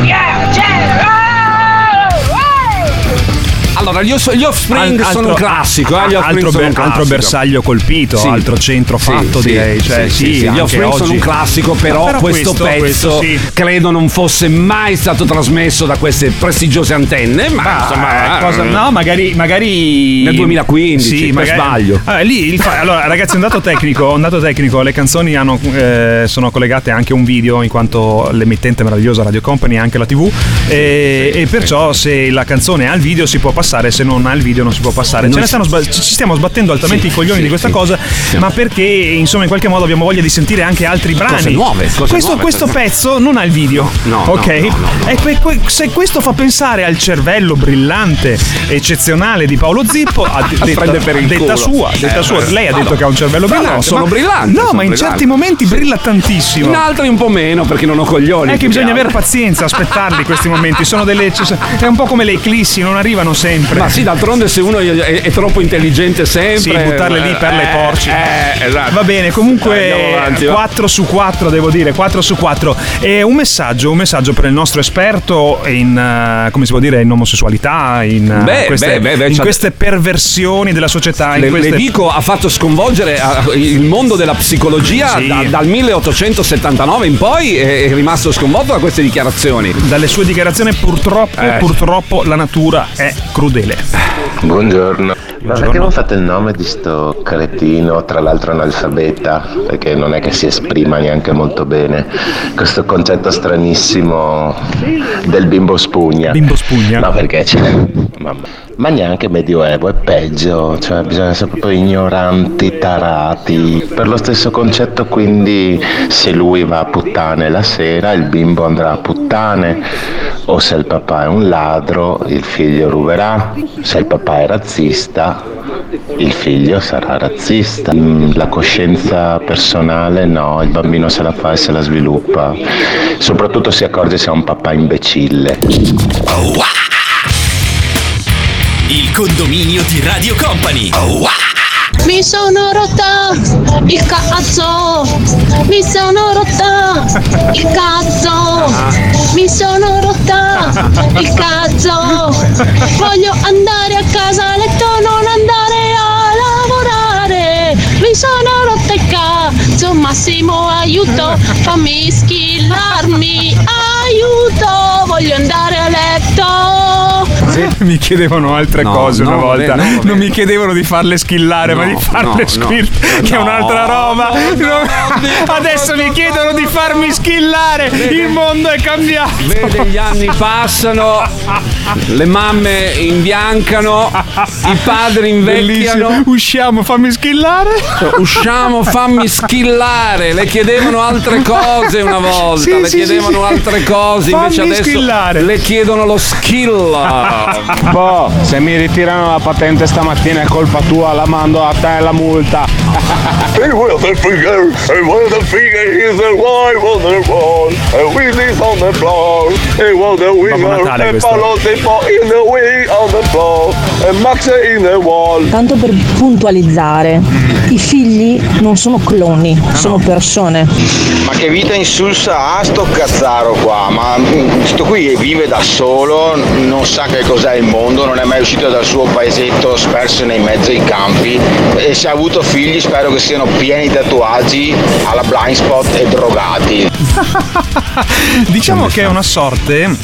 Yeah, yeah. Allora, gli, gli Offspring Al- sono un classico, eh, gli altro, sono ber- altro bersaglio colpito, Sì. altro centro Sì, fatto, sì, direi. Cioè, sì, gli anche Offspring sono oggi. un classico, però, Però questo, questo- pezzo questo sì. credo non fosse mai stato trasmesso da queste prestigiose antenne, ma Ma, insomma, eh, cosa- no, magari, magari Nel 2015, sì, magari- sbaglio. Ah, lì, allora, ragazzi, un dato tecnico, un dato tecnico, le canzoni hanno, eh, sono collegate anche a un video, in quanto l'emittente meravigliosa Radio Company ha anche la TV. E, e perciò se la canzone ha il video si può passare, se non ha il video non si può passare. Stanno sba- ci stiamo sbattendo altamente Sì, i coglioni sì, di questa sì, cosa, ma perché insomma in qualche modo abbiamo voglia di sentire anche altri brani. Cose nuove, cose questo, nuove, questo pezzo non ha il video. No, ok? no, no. E que- que- se questo fa pensare al cervello brillante, eccezionale di Paolo Zippo, a- detta, Prende per il detta sua, detta Eh, sua. beh, lei ha detto che ha un cervello No, no, brillante. sono ma- brillante, No, sono ma in brillante. certi momenti brilla tantissimo. in altri un po' meno perché non ho coglioni. È che bisogna avere pazienza, aspettarli questi momenti. Sono delle, è un po' come le eclissi, non arrivano sempre. Ma sì, d'altronde se uno è, è troppo intelligente sempre. Sì, buttarle lì per le eh, porci. Eh, esatto. Va bene, comunque avanti, va. 4 su 4 devo dire, 4 su 4. E un messaggio, un messaggio per il nostro esperto in, eh, come si può dire, in omosessualità, in, eh, Beh, queste, beh, beh, in queste perversioni della società. Le, queste... le dico, ha fatto sconvolgere eh, il mondo della psicologia Sì. da- dal 1879 in poi è, è rimasto sconvolto da queste dichiarazioni. Dalle sue dichiarazioni purtroppo, Eh. purtroppo la natura è crudele. Buongiorno. Ma perché non fate il nome di sto cretino, tra l'altro analfabeta, perché non è che si esprima neanche molto bene, questo concetto stranissimo del bimbo spugna. Bimbo spugna? No, perché c'è... Mamma. Ma neanche medioevo, è peggio, cioè bisogna essere proprio ignoranti, tarati. Per lo stesso concetto quindi se lui va a puttane la sera, il bimbo andrà a puttane, o se il papà è un ladro, il figlio ruberà, se il papà è razzista, il figlio sarà razzista. La coscienza personale no, il bambino se la fa e se la sviluppa. Soprattutto si accorge se ha un papà imbecille. Il condominio di Radio Company. Mi sono rotta il cazzo, mi sono rotta il cazzo, mi sono rotta il cazzo. Voglio andare a casa a letto, non andare a lavorare. Mi sono rotta il cazzo, Massimo aiuto, fammi skillarmi, aiuto, voglio andare a letto. Mi chiedevano altre No, cose una no, volta. vabbè, no, vabbè. non mi chiedevano di farle skillare, ma di farle squirt, che è un'altra roba. Adesso mi chiedono di farmi skillare. Il mondo è cambiato. Vede, gli anni passano, le mamme imbiancano, i padri invecchiano. Bellissimo. Usciamo, fammi skillare. Cioè, Usciamo, fammi skillare. Le chiedevano altre cose una volta. Sì, le sì, chiedevano sì, altre cose. Invece Fammi adesso skillare. le chiedono lo skill. Boh, se mi ritirano la patente stamattina è colpa tua, la mando a te la multa. He was a figure, he was a figure, he's a wife on the wall, a Willis on the floor, a winner, Natale e questo. Palotti in the way on the floor, e Max in the wall. Tanto per puntualizzare, i figli non sono cloni, sono persone. Ma che vita insulsa ha sto cazzaro qua? Ma mm, sto qui vive da solo, non sa che cos'è il mondo, non è mai uscito dal suo paesetto sperso nei mezzi ai campi e se ha avuto figli spero che siano pieni di tatuaggi alla blind spot e drogati. Diciamo che è una sorte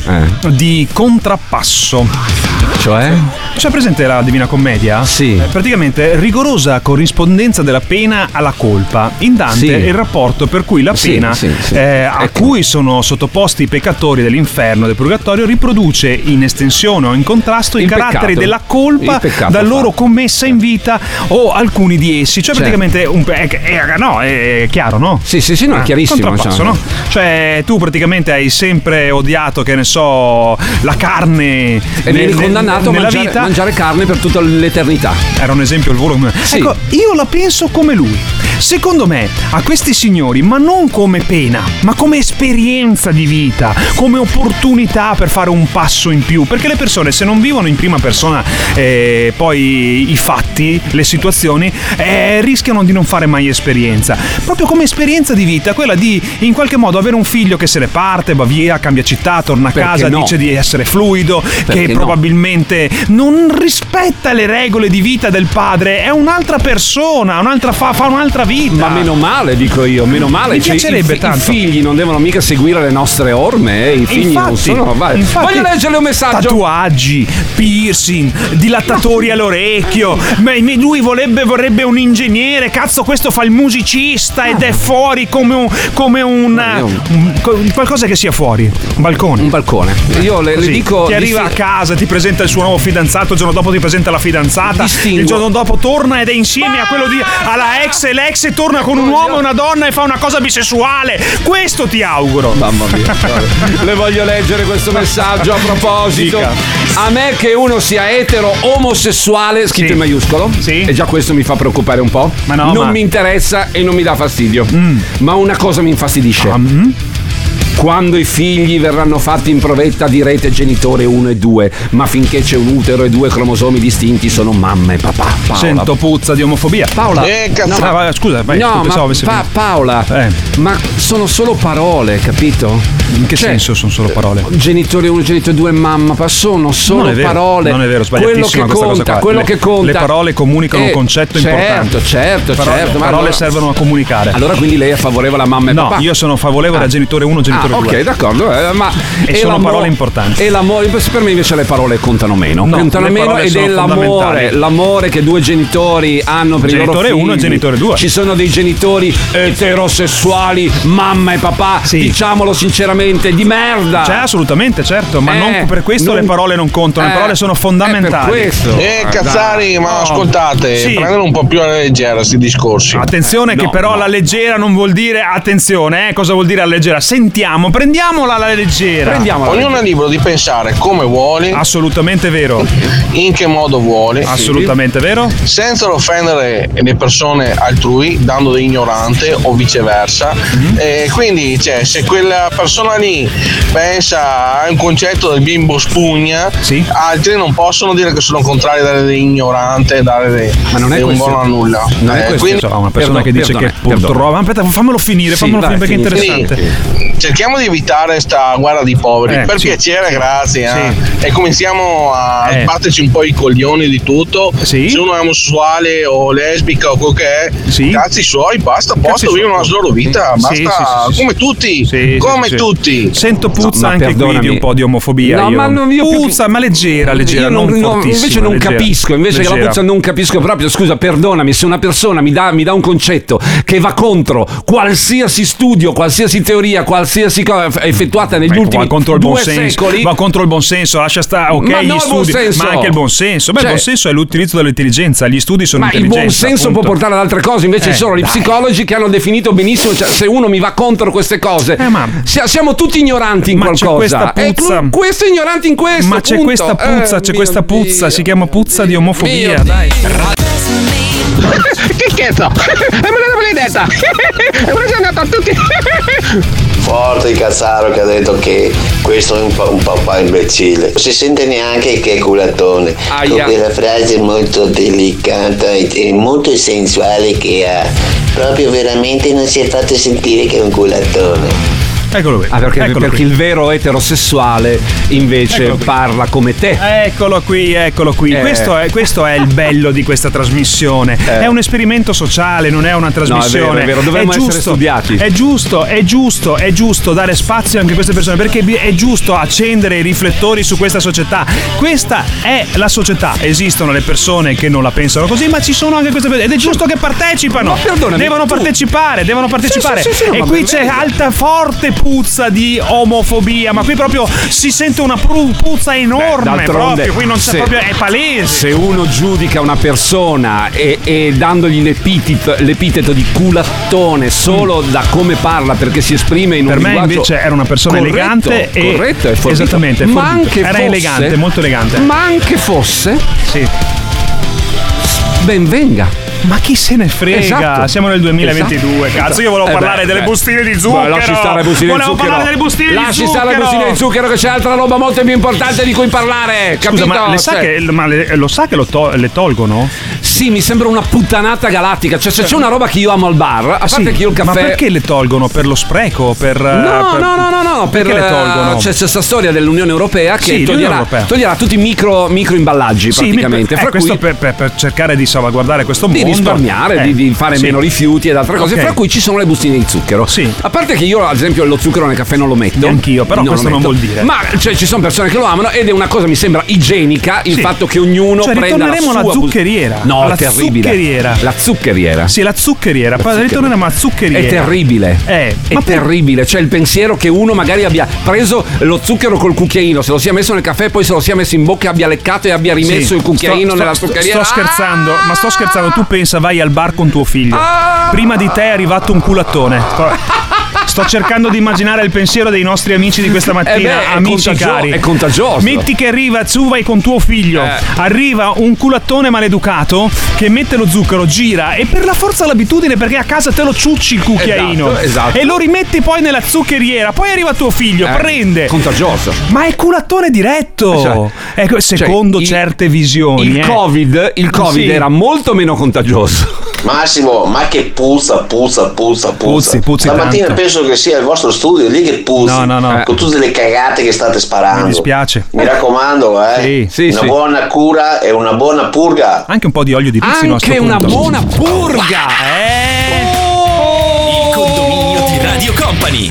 di contrappasso. Cioè? C'è presente la Divina Commedia? Sì. Eh, Praticamente rigorosa corrispondenza della pena alla colpa. In Dante Sì. è il rapporto per cui la pena sì, sì. eh, a cui sono sottoposti i peccatori dell'inferno, del purgatorio, riproduce in estensione o in contrasto i Il caratteri peccato. della colpa da fa. loro commessa in vita o alcuni di essi. Cioè Certo. praticamente un pe- è, è- no, è chiaro, no? Sì, sì, sì, no, è Ah, chiarissimo, diciamo. no? Cioè, tu praticamente hai sempre odiato, che ne so, la carne. E nel- nel- condannato a mangiare, vita. mangiare carne per tutta l'eternità. Era un esempio il volume. Sì. Ecco, io la penso come lui. Secondo me, a questi signori, ma non come pena, ma come esperienza di vita, come opportunità per fare un passo in più. Perché le persone, se non vivono in prima persona eh, poi i fatti, le situazioni, eh, rischiano di non fare mai esperienza. Proprio come esperienza di vita, quella di in qualche modo avere un figlio che se ne parte, va via, cambia città, torna a Perché casa, no? dice di essere fluido, Perché che no? probabilmente non rispetta le regole di vita del padre, è un'altra persona, un'altra fa, fa un'altra vita. Ma meno male, dico io, meno male. Mi Cioè, piacerebbe i, tanto. I figli non devono mica seguire le nostre orme, eh. I figli non Infatti, sono. Vai. infatti, Voglio leggere un messaggio. Tatuaggi, piercing, dilattatori all'orecchio. Ma lui vorrebbe, vorrebbe un ingegnere. Cazzo, questo fa il musicista ed è fuori come un. come un, un- co- qualcosa che sia fuori. Un balcone. Un balcone. Io le, le dico. Ti arriva a casa, ti presenta il suo nuovo fidanzato, il giorno dopo ti presenta la fidanzata, il giorno dopo torna ed è insieme a quello di alla ex e l'ex e torna con un uomo e una donna e fa una cosa bisessuale. Questo ti auguro. Mamma mia. vabbè. Le voglio leggere questo messaggio a proposito. Dica. A me che uno sia etero omosessuale, scritto in maiuscolo, e già questo mi fa preoccupare un po'. Ma no, non ma- mi interessa e non mi dà fastidio. Mm. Ma una cosa mi infastidisce. Mm? Quando i figli verranno fatti in provetta direte genitore 1 e 2, ma finché c'è un utero e due cromosomi distinti sono mamma e papà. Paola. Sento puzza di omofobia. Paola. Eh, cazzo. No, Ah, vai, scusa, vai, no, pensavo ma pa-. Paola, Eh. ma sono solo parole, capito? In che Cioè, senso sono solo parole? Genitore 1, genitore 2 mamma, ma sono solo non vero, parole. Non è vero, quello che sbagliatissima questa cosa conta, qua. quello le, che conta. Le parole comunicano Eh, un concetto certo, importante. Certo, Parole- certo. Le ma parole allora- servono a comunicare. Allora quindi lei è favorevole a mamma e No, papà? io sono favorevole Ah. a genitore 1, genitore ah, 2. Ok, d'accordo. eh, ma E sono parole importanti. E l'amore, per me invece le parole contano meno. No, contano le meno ed è l'amore, fondamentali. l'amore che due genitori hanno per Genitore i loro figli. uno e genitore due. Ci sono dei genitori eterosessuali, mamma e papà, diciamolo sinceramente, di merda. Cioè, assolutamente, certo, ma Eh, non per questo non- le parole non contano, le Eh, parole sono fondamentali. è per questo. Eh, Cazzari, ma ascoltate, Sì. prendere un po' più alla leggera questi discorsi. Attenzione che però alla leggera non vuol dire attenzione, eh, cosa vuol dire alla leggera? Sentiamo prendiamo, prendiamola alla leggera. Ognuno è libero di pensare come vuole. Assolutamente vero. In che modo vuole. Assolutamente vero. Senza offendere le persone altrui, dando ignorante o viceversa. Mhm. E quindi, cioè, se quella persona lì pensa a un concetto del bimbo spugna, altri non possono dire che sono contrari a dare ignorante e dare dei, Ma non è un questo- buono a nulla. Non è Eh, questo, quindi- cioè, una persona che dice che purtroppo. Ma aspetta, fammelo finire, Sì, fammelo finire perché è interessante. Quindi, cerchiamo di evitare sta guerra di poveri. Eh, per sì. piacere, grazie. eh. Sì. E cominciamo a Eh. sbatterci un po' i coglioni di tutto. Se uno è omosessuale o lesbica o quel che è, cazzi suoi, basta, posto, vivono la loro vita. Basta, Sì, sì, sì, sì. come tutti. Sì, come sì. tutti. Sento puzza No, ma anche qui perdonami. di un po' di omofobia. No, io. ma non- io più puzza, ma leggera, leggera, Io non, non- fortissima, invece non leggera. capisco, invece che la Leggera. puzza non capisco proprio. Scusa, perdonami, se una persona mi dà, mi dà un concetto che va contro qualsiasi studio, qualsiasi teoria, qualsiasi cosa effettuata negli Ecco, ultimi contro il buon due senso, secoli. va contro il buon senso, lascia stare, ok, Ma gli no, il studi, ma anche il buon senso. Beh, il Cioè- buon senso è l'utilizzo dell'intelligenza, gli studi sono Ma il intelligenza. buon senso appunto. può portare ad altre cose, invece Eh, ci sono gli dai. psicologi che hanno definito benissimo, cioè, se uno mi va contro queste cose, sia- siamo tutti ignoranti in Eh, Ma c'è qualcosa. questa E puzza. tu- questo è ignorante in questo. Ma c'è punto. questa puzza, Eh, c'è questa puzza, si chiama puzza di omofobia, dai. che scherzo! E me l'avevo detta! E me andato a tutti! Forte il cazzaro che ha detto che questo è un, pa- un papà imbecille. Non si sente neanche che è culatone. Con Aia. quella frase molto delicata e molto sensuale che ha. Proprio veramente non si è fatto sentire che è un culatone. Eccolo qui. Ah, perché, Eccolo perché qui. il vero eterosessuale invece parla come te. Eccolo qui, eccolo qui. Eh. Questo, è, questo è il bello di questa trasmissione. È un esperimento sociale, non è una trasmissione. è vero, è vero, dovremmo essere giusto, studiati. È giusto, è giusto, è giusto dare spazio anche a queste persone perché è giusto accendere i riflettori su questa società. Questa è la società. Esistono le persone che non la pensano così, ma ci sono anche queste persone ed è giusto che partecipano. Devono partecipare, devono partecipare. sì, sì, no, e qui c'è alta forte puzza di omofobia, ma qui proprio si sente una puzza enorme D'altronde, proprio, qui non c'è se- proprio è palese. Se uno giudica una persona e, e dandogli l'epiteto, l'epiteto di culattone solo da come parla perché si esprime in Per un me linguaggio invece era una persona corretto, elegante e corretto e forbito. esattamente, ma anche era fosse, elegante, molto elegante. Ma anche fosse Sì. ben venga. Ma chi se ne frega? Esatto. Siamo nel 2022, Esatto. cazzo. Io volevo Eh parlare beh, delle beh. bustine di Beh, zucchero. lasci stare le bustine di volevo zucchero. parlare delle bustine di Lasci zucchero. stare le bustine di zucchero che c'è altra roba molto più importante di cui parlare. Scusa, capito? ma, le sa Cioè- che, ma le- lo sa che lo to- le tolgono? Sì, mi sembra una puttanata galattica. Cioè, se c'è una roba che io amo al bar, a parte Sì, che io il caffè. Ma perché le tolgono? Per lo spreco? Per, No, per- no, no, no, no, per perché le eh, tolgono? C'è questa storia dell'Unione Europea che Sì, toglierà, Europea. toglierà tutti i micro, micro imballaggi Sì, praticamente. mi- eh, questo cui per, per- per cercare di salvaguardare questo di mondo. Risparmiare, Eh, di, di fare sì. meno rifiuti ed altre cose, Ok. fra cui ci sono le bustine di zucchero. Sì. A parte che io, ad esempio, lo zucchero nel caffè non lo metto. Neanch'io, però lo questo non vuol dire. Ma cioè, ci sono persone che lo amano ed è una cosa, mi sembra, igienica il Sì. fatto che ognuno Cioè, prenda la sua alla bus- zuccheriera. No, alla è terribile. zuccheriera. La zuccheriera. Sì, la zuccheriera. Poi zuccheriera. ritorneremo alla zuccheriera. È terribile. Eh, è per- terribile. Cioè, il pensiero che uno magari abbia preso lo zucchero col cucchiaino, se lo sia messo nel caffè, poi se lo sia messo in bocca, abbia leccato e abbia rimesso Sì. il cucchiaino Sto- nella zuccheriera. Sto scherzando, ma sto scherzando. Tu pensa, vai al bar con tuo figlio. Ah! Prima di te è arrivato un culattone. Sto, cercando di immaginare il pensiero dei nostri amici di questa mattina. Eh beh, amici contagio- cari. è contagioso. Metti che arriva, tu vai con tuo figlio. Eh. Arriva un culattone maleducato che mette lo zucchero, gira e per la forza l'abitudine, perché a casa te lo ciucci il cucchiaino. Esatto, esatto. E lo rimetti poi nella zuccheriera. Poi arriva tuo figlio, Eh, prende. Contagioso. Ma è culattone diretto. Cioè, ecco, secondo il- certe visioni. Il eh. Covid, il COVID Sì. era molto meno contagioso. Massimo, ma che puzza, puzza, puzza, puzza. Puzzi, puzzi Stamattina tanto. Penso che sia il vostro studio lì che puzza. No, no, no. Con tutte le cagate che state sparando. Mi dispiace. Mi raccomando, eh. Sì, sì, una sì. buona cura e una buona purga. Anche un po' di olio di sto Anche una punto. buona purga. Il condominio di Radio Company.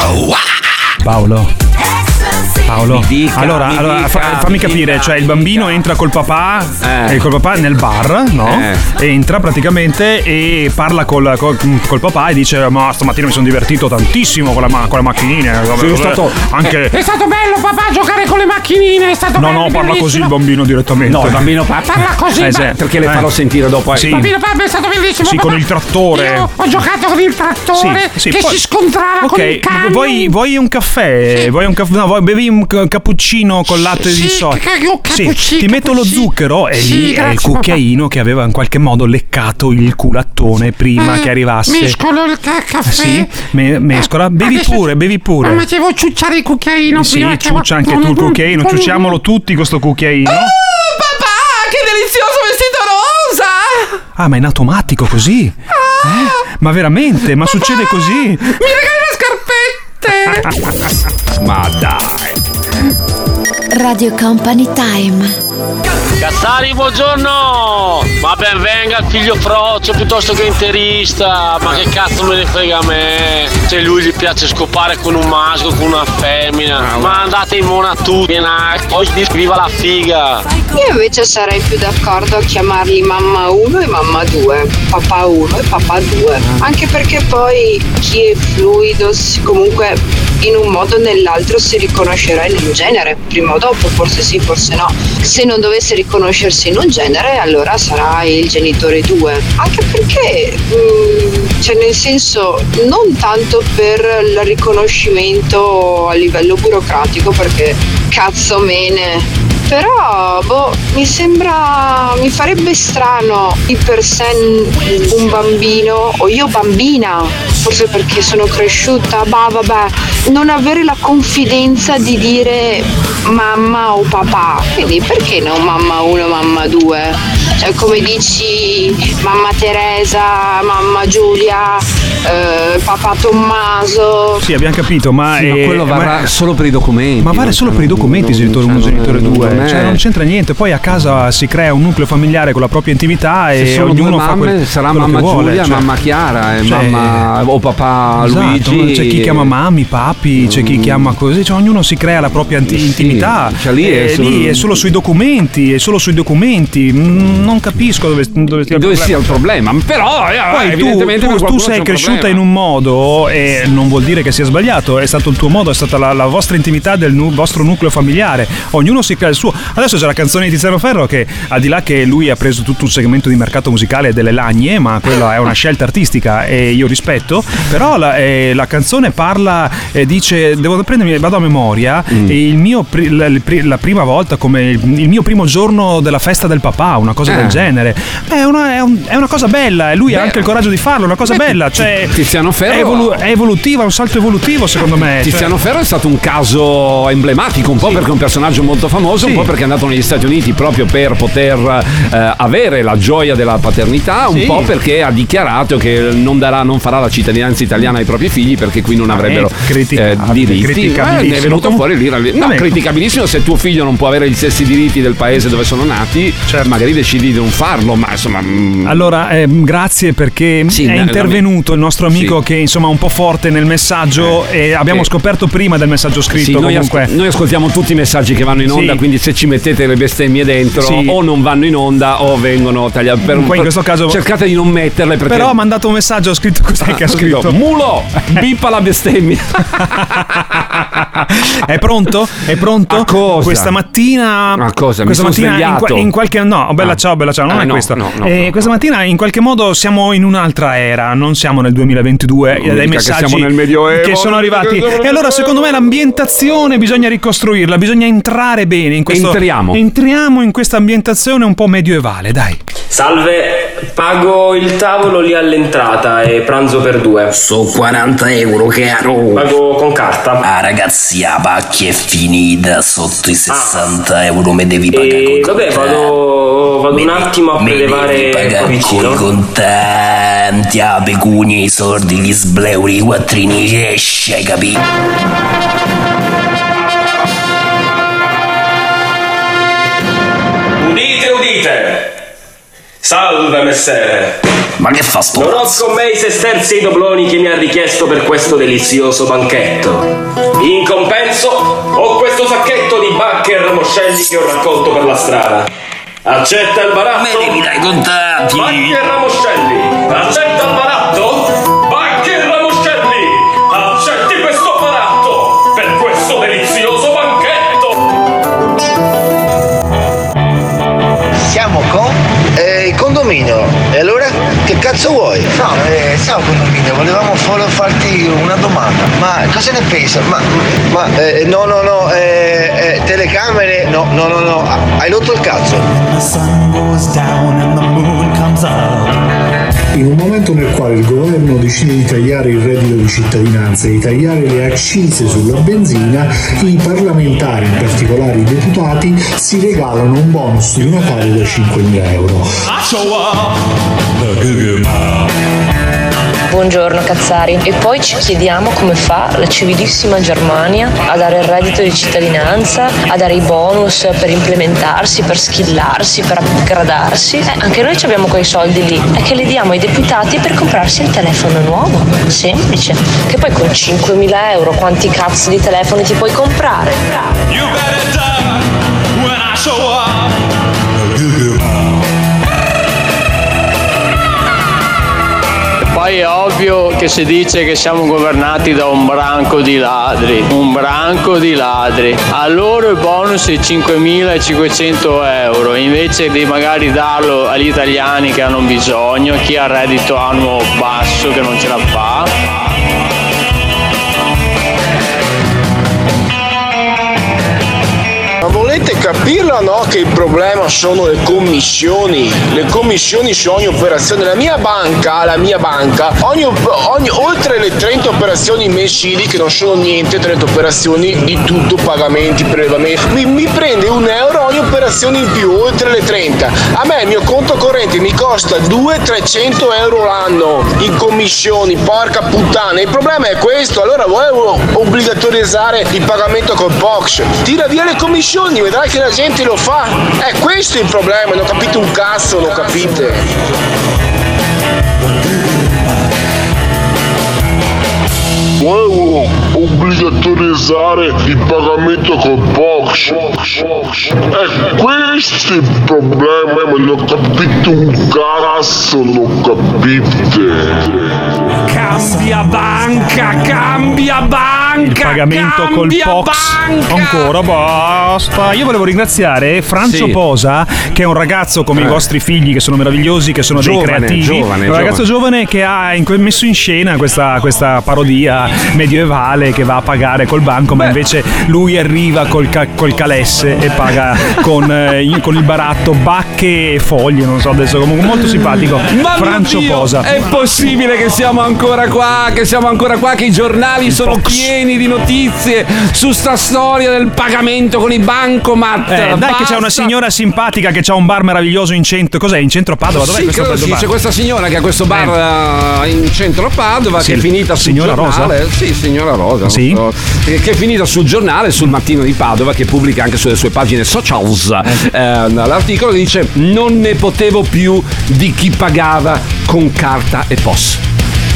Paolo. Paolo. Dica, allora, mi allora, dica, fa- fammi mi capire, dica, cioè il bambino entra col papà, Eh. eh, col papà nel bar, no? Entra praticamente e parla col, col- col papà e dice: Ma stamattina mi sono divertito tantissimo con, la ma- con le macchinine. Sì, è stato- anche. È stato bello papà giocare con le macchinine, è stato No, bello. no, parla così il bellissimo. bambino direttamente. No, il bambino pa- Parla così, Eh, sì. beh. Perché le farò Eh. sentire dopo. eh. Sì. Bambino papà è stato bellissimo. Sì, papà. con il trattore. Io ho giocato con il trattore Sì, sì, che poi- si scontrava con il camion. vuoi, vuoi un caffè? Vuoi un caffè? No, vuoi- bevi un ca- cappuccino con latte Sì, di soia? un Sì, ti metto lo zucchero e Sì, lì è il grazie, cucchiaino che aveva in qualche modo leccato il culattone prima Eh, che arrivasse. Mescolo il ca- caffè. Sì, me- mescola. Bevi adesso- pure, bevi pure. Ma devo ciucciare il cucchiaino Sì, prima che- ciuccia anche tu il cucchiaino, ciucciamolo tutti questo cucchiaino. Papà, che delizioso vestito rosa! Ah, ma è in automatico così? Eh? Ma veramente? Ma succede così? Mi regali le scarpette. Ma dai. Radio Company Time. Cassari, buongiorno! Ma ben venga il figlio frocio piuttosto che interista, ma che cazzo me ne frega a me? Se lui gli piace scopare con un maschio, con una femmina, ma andate in mona tutti, poi viva la figa! Io invece sarei più d'accordo a chiamarli mamma 1 e mamma 2, papà 1 e papà 2, anche perché poi chi è fluido comunque in un modo o nell'altro si riconoscerà in un genere, prima o dopo, forse sì, forse no. Se non dovesse riconoscersi in un genere, allora sarà il genitore 2, anche perché, mm, cioè nel senso, non tanto per il riconoscimento a livello burocratico, perché cazzo mene però, boh, mi sembra. mi farebbe strano di per sé un bambino, o io bambina, forse perché sono cresciuta, bah vabbè, non avere la confidenza di dire mamma o papà. Quindi perché non mamma 1, mamma 2? Cioè, come dici mamma Teresa, mamma Giulia, eh, papà Tommaso. Sì, abbiamo capito, ma, Sì, ma eh, quello varrà solo per i documenti. Ma vale solo per i documenti, genitore 1 genitore 2. non è- Cioè, non c'entra niente. Poi a casa si crea un nucleo familiare con la propria intimità e ognuno fa quel, sarà quello che mamma vuole, Giulia, cioè. mamma Chiara, e Cioè, mamma o papà Esatto, Luigi. c'è chi chiama mammi, papi, c'è chi chiama così, cioè ognuno si crea la propria inti- intimità. cioè lì è solo- lì è solo sui documenti, è solo sui documenti. Mm, Non capisco dove, dove stia il Dove problema. sia il problema, però eh, Poi tu, evidentemente tu- tu qualcuno sei un cresciuta in un modo e non vuol dire che sia sbagliato, è stato il tuo modo, è stata la, la vostra intimità del nu- vostro nucleo familiare. Ognuno si crea il suo. Adesso c'è la canzone di Tiziano Ferro che al di là che lui ha preso tutto un segmento di mercato musicale delle lagne, ma quella è una scelta artistica e io rispetto, però la, eh, la canzone parla, eh, dice, devo prendermi, vado a memoria, Mm. e il mio la, la prima volta come il, il mio primo giorno della festa del papà, una cosa Eh. del genere. È una, è un- è una cosa bella e lui ha Beh, anche il coraggio di farlo, è una cosa bella. Cioè, Tiziano Ferro- è, evolu- è evolutiva, è un salto evolutivo secondo me. cioè- Tiziano Ferro è stato un caso emblematico, un po' perché è un personaggio molto famoso, un Sì. po' perché è andato negli Stati Uniti proprio per poter eh, avere la gioia della paternità, un Sì. po' perché ha dichiarato che non, darà, non farà la cittadinanza italiana ai propri figli perché qui non avrebbero eh, criticabile, diritti. Eh, è venuto fuori lì. No, Vabbè. criticabilissimo se tuo figlio non può avere gli stessi diritti del paese dove sono nati, magari decidi di non farlo, ma insomma... mm, Allora, ehm, grazie perché Sì, è intervenuto nostro amico Sì. che insomma è un po' forte nel messaggio e abbiamo eh. scoperto prima del messaggio scritto Sì, noi, ascol- noi ascoltiamo tutti i messaggi che vanno in onda, Sì. quindi se ci mettete le bestemmie dentro o non vanno in onda o vengono tagliate. Per, Poi in questo caso- cercate di non metterle perché Però ha mandato un messaggio, ha scritto cos'è che ha Subito, scritto? Mulo, bippa la bestemmia. È pronto? È pronto? A cosa? Questa mattina. A cosa? Mi Questa mattina in, qua- in qualche. No, bella Ah. ciao, bella ciao, non Ah, è no, questo. no, no, Eh, no. Questa mattina in qualche modo siamo in un'altra era, non siamo nel 2022. Non e dai che messaggi siamo nel Medioevo, che sono arrivati. E allora, secondo me, l'ambientazione bisogna ricostruirla, bisogna entrare bene in questo. Entriamo. Entriamo in questa ambientazione un po' medioevale, dai. Salve, pago il tavolo lì all'entrata e pranzo per due. So 40 euro, caro. Pago con carta. Ah, ragazzi, la pacchia è finita. Sotto i 60 euro mi devi pagare E con vabbè, vado, vado un attimo a Me prelevare pagare qua con i vicino. contanti, la pecunia, i soldi, gli sbleuri, i quattrini, esce, hai capito? Udite, udite! Salve messere! Ma che fa sto Non ho con me i sesterzi e i dobloni che mi ha richiesto per questo delizioso banchetto. In compenso ho questo sacchetto di bacche e ramoscelli che ho raccolto per la strada. Accetta il baratto? Me devi dai contanti! Bacche e ramoscelli! Accetta il baratto? Cazzo vuoi? No, eh, siamo condominio, volevamo solo farti una domanda. Ma cosa ne pensi? Ma, ma eh, no, no, no, eh, eh, telecamere, no, no, no, no, hai rotto il cazzo. In un momento nel quale il governo decide di tagliare il reddito di cittadinanza e di tagliare le accise sulla benzina, i parlamentari, in particolare i deputati, si regalano un bonus di Natale da 5.000 euro. Buongiorno Cazzari. E poi ci chiediamo come fa la civilissima Germania a dare il reddito di cittadinanza, a dare i bonus per implementarsi, per skillarsi, per upgradarsi. Eh, anche noi abbiamo quei soldi lì. È che li diamo ai deputati per comprarsi il telefono nuovo. Semplice. Che poi con 5.000 euro quanti cazzo di telefoni ti puoi comprare? Poi è ovvio che si dice che siamo governati da un branco di ladri, un branco di ladri. A loro il bonus è 5.500 euro, invece di magari darlo agli italiani che hanno bisogno, chi ha reddito annuo basso che non ce la fa. No che il problema sono le commissioni? Le commissioni su ogni operazione. La mia banca, la mia banca, ogni, ogni- oltre le 30 operazioni mensili, che non sono niente, 30 operazioni di tutto, pagamenti, prelevamenti, mi, mi prende un euro ogni operazione in più, oltre le 30. A me il mio conto corrente mi costa 200-300 euro l'anno in commissioni, porca puttana. Il problema è questo, allora volevo obbligatorizzare il pagamento col POX. Tira via le commissioni, vedrai che la gente lo fa. È questo il problema, non capite un cazzo, non capite. Volevo obbligatorizzare il pagamento col box. E questo è il problema, ma non capite un cazzo, non capite. Cambia banca, cambia banca! Il pagamento col banca! ancora basta. Io volevo ringraziare Francio Sì. Posa, che è un ragazzo come i Eh. vostri figli, che sono meravigliosi, che sono Giovane, dei creativi. giovane, un ragazzo giovane. giovane che ha in- messo in scena questa, questa parodia medievale che va a pagare col banco, ma invece lui arriva col, ca- col calesse e paga con, eh, in- con il baratto bacche e foglie. Non so adesso, comunque molto simpatico. Ma mio Francio Dio, Posa. È possibile che siamo ancora qua, che siamo ancora qua, che i giornali sono pieni di notizie su sta storia del pagamento con i bancomat. Eh, dai, che c'è una Basta. signora simpatica che ha un bar meraviglioso in centro. Cos'è? In centro Padova? Dov'è Sì, questo sì, bar? c'è questa signora che ha questo bar eh, in centro Padova Sì, che è finita sul signora giornale. Rosa? Sì, signora Rosa. Sì? so. che è finita sul giornale, sul mattino di Padova, che pubblica anche sulle sue pagine socials eh, l'articolo che dice non ne potevo più di chi pagava con carta e POS.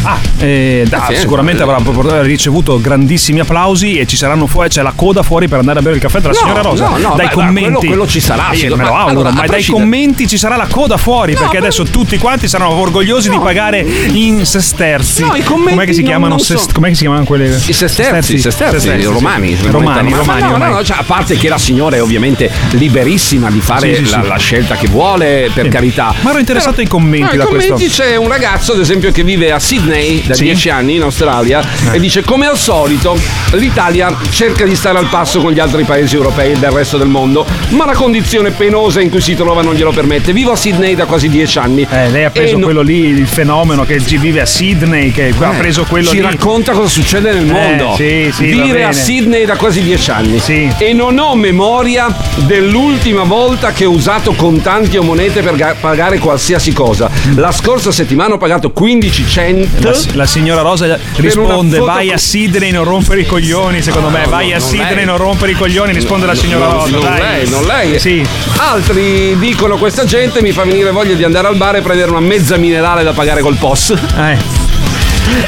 Ah, eh, da- sicuramente eh. avrà ricevuto grandissimi applausi e ci saranno fuori, c'è la coda fuori per andare a bere il caffè della No, signora Rosa. no, no, dai beh, commenti. quello- quello ci sarà, sì, me lo auguro, allora, ma dai commenti ci sarà la coda fuori perché adesso tutti quanti saranno orgogliosi di pagare in sesterzi. No, i commenti Com'è che si chiamano? sest- so. com'è che si chiamano quelle? I sesterzi, i sesterzi, i romani, Romani, Ma- romani, ma no, no, no, cioè, a parte che la signora è ovviamente liberissima di fare Sì, sì, la, la scelta che vuole, per carità. Ma ero interessato ai commenti No, da commenti questo. c'è un ragazzo, ad esempio, che vive a Sydney da Sì. 10 anni in Australia e dice: Come al solito, l'Italia cerca di stare al passo con gli altri paesi europei e del resto del mondo, ma la condizione penosa in cui si trova non glielo permette. Vivo a Sydney da quasi 10 anni. Eh, lei ha preso quello lì, il fenomeno che ci vive a Sydney, che ha Eh, preso quello ci lì. racconta cosa succede nel Eh, mondo. sì, sì, Vive a. Sydney da quasi dieci anni. E non ho memoria dell'ultima volta che ho usato contanti o monete per ga- pagare qualsiasi cosa. La scorsa settimana ho pagato 15 cent- La, la signora Rosa risponde: Vai a Sidney, non rompere i coglioni. Secondo me, vai a Sidney, non rompere i coglioni. Risponde la signora No, Rosa. non dai. lei, non lei. Sì. Altri dicono questa gente mi fa venire voglia di andare al bar e prendere una mezza minerale da pagare col POS. Eh.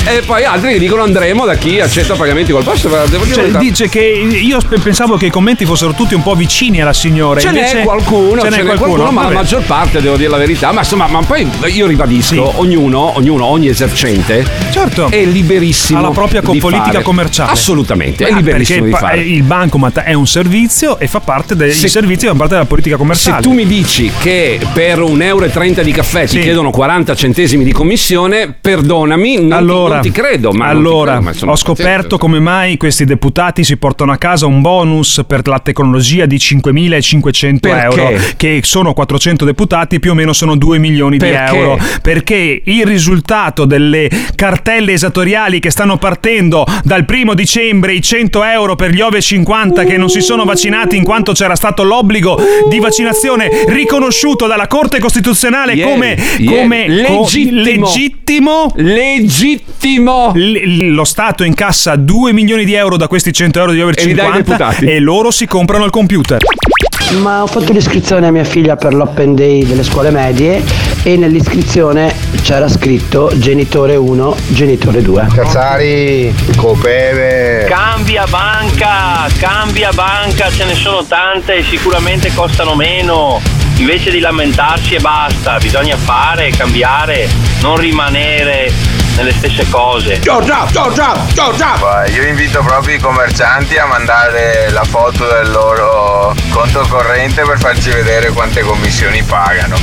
E poi altri che dicono andremo da chi accetta pagamenti col la Cioè, dice che io pensavo che i commenti fossero tutti un po' vicini alla signora. Ce n'è qualcuno, ce n'è qualcuno, ma la maggior parte, devo dire la verità. Ma insomma, ma poi io ribadisco, ognuno, ognuno, ogni esercente Certo. è liberissimo. ha la propria politica fare- commerciale. Assolutamente, è Ah, liberissimo di fare. il bancomat è un servizio e fa parte del Se- il servizio fa parte della politica Se commerciale. tu mi dici che per 1,30 euro di caffè ti Sì. chiedono 40 centesimi di commissione, perdonami, non, ti, allora, non ti credo. Ma allora, credo, ma insomma, ho scoperto come mai questi deputati si portano a casa un bonus per la tecnologia di 5.500 Perché? euro, che sono 400 deputati, più o meno sono 2 milioni Perché? di euro. Perché il risultato delle cartelle esattoriali che stanno partendo dal primo dicembre, i 100 euro per gli over 50 che non si sono vaccinati in quanto c'era stato l'obbligo di vaccinazione riconosciuto dalla Corte Costituzionale Ieri, come, ieri. come co- Legittimo. legittimo Legittimo. L- lo Stato incassa 2 milioni di euro da questi 100 euro di over E li dai ai 50 deputati. e loro si comprano il computer. Ma ho fatto l'iscrizione a mia figlia per l'open day delle scuole medie e nell'iscrizione c'era scritto genitore 1, genitore 2. Cazzari, copeve. Cambia banca, cambia banca, ce ne sono tante e sicuramente costano meno. Invece di lamentarsi e basta, bisogna fare, cambiare, non rimanere nelle stesse cose. Giorgia, Giorgia, Giorgia! Io invito proprio i commercianti a mandare la foto del loro conto corrente per farci vedere quante commissioni pagano.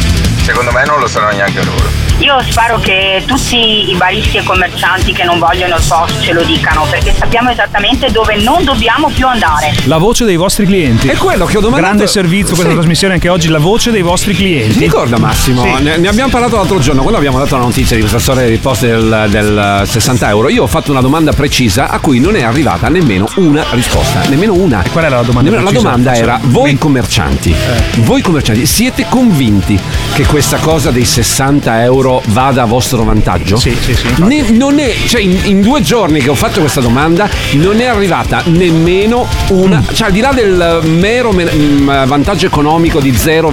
Secondo me non lo sanno neanche loro. Io spero che tutti i baristi e commercianti che non vogliono il post ce lo dicano perché sappiamo esattamente dove non dobbiamo più andare. La voce dei vostri clienti. È quello che ho domandato. Grande servizio questa Sì. trasmissione anche oggi, la voce dei vostri clienti. Ti ricorda Massimo? Sì. Ne, ne abbiamo parlato l'altro giorno quando abbiamo dato la notizia di questa storia dei post del, del 60 euro. Io ho fatto una domanda precisa a cui non è arrivata nemmeno una risposta. Nemmeno una. E qual era la domanda La precisa? domanda Forse- era: voi commercianti, Eh. voi commercianti, siete convinti che questa cosa dei 60 euro vada a vostro vantaggio? Sì, sì, sì. Ne- non è, cioè in, in due giorni che ho fatto questa domanda non è arrivata nemmeno una, Mm. cioè al di là del mero me- mm, vantaggio economico di 0,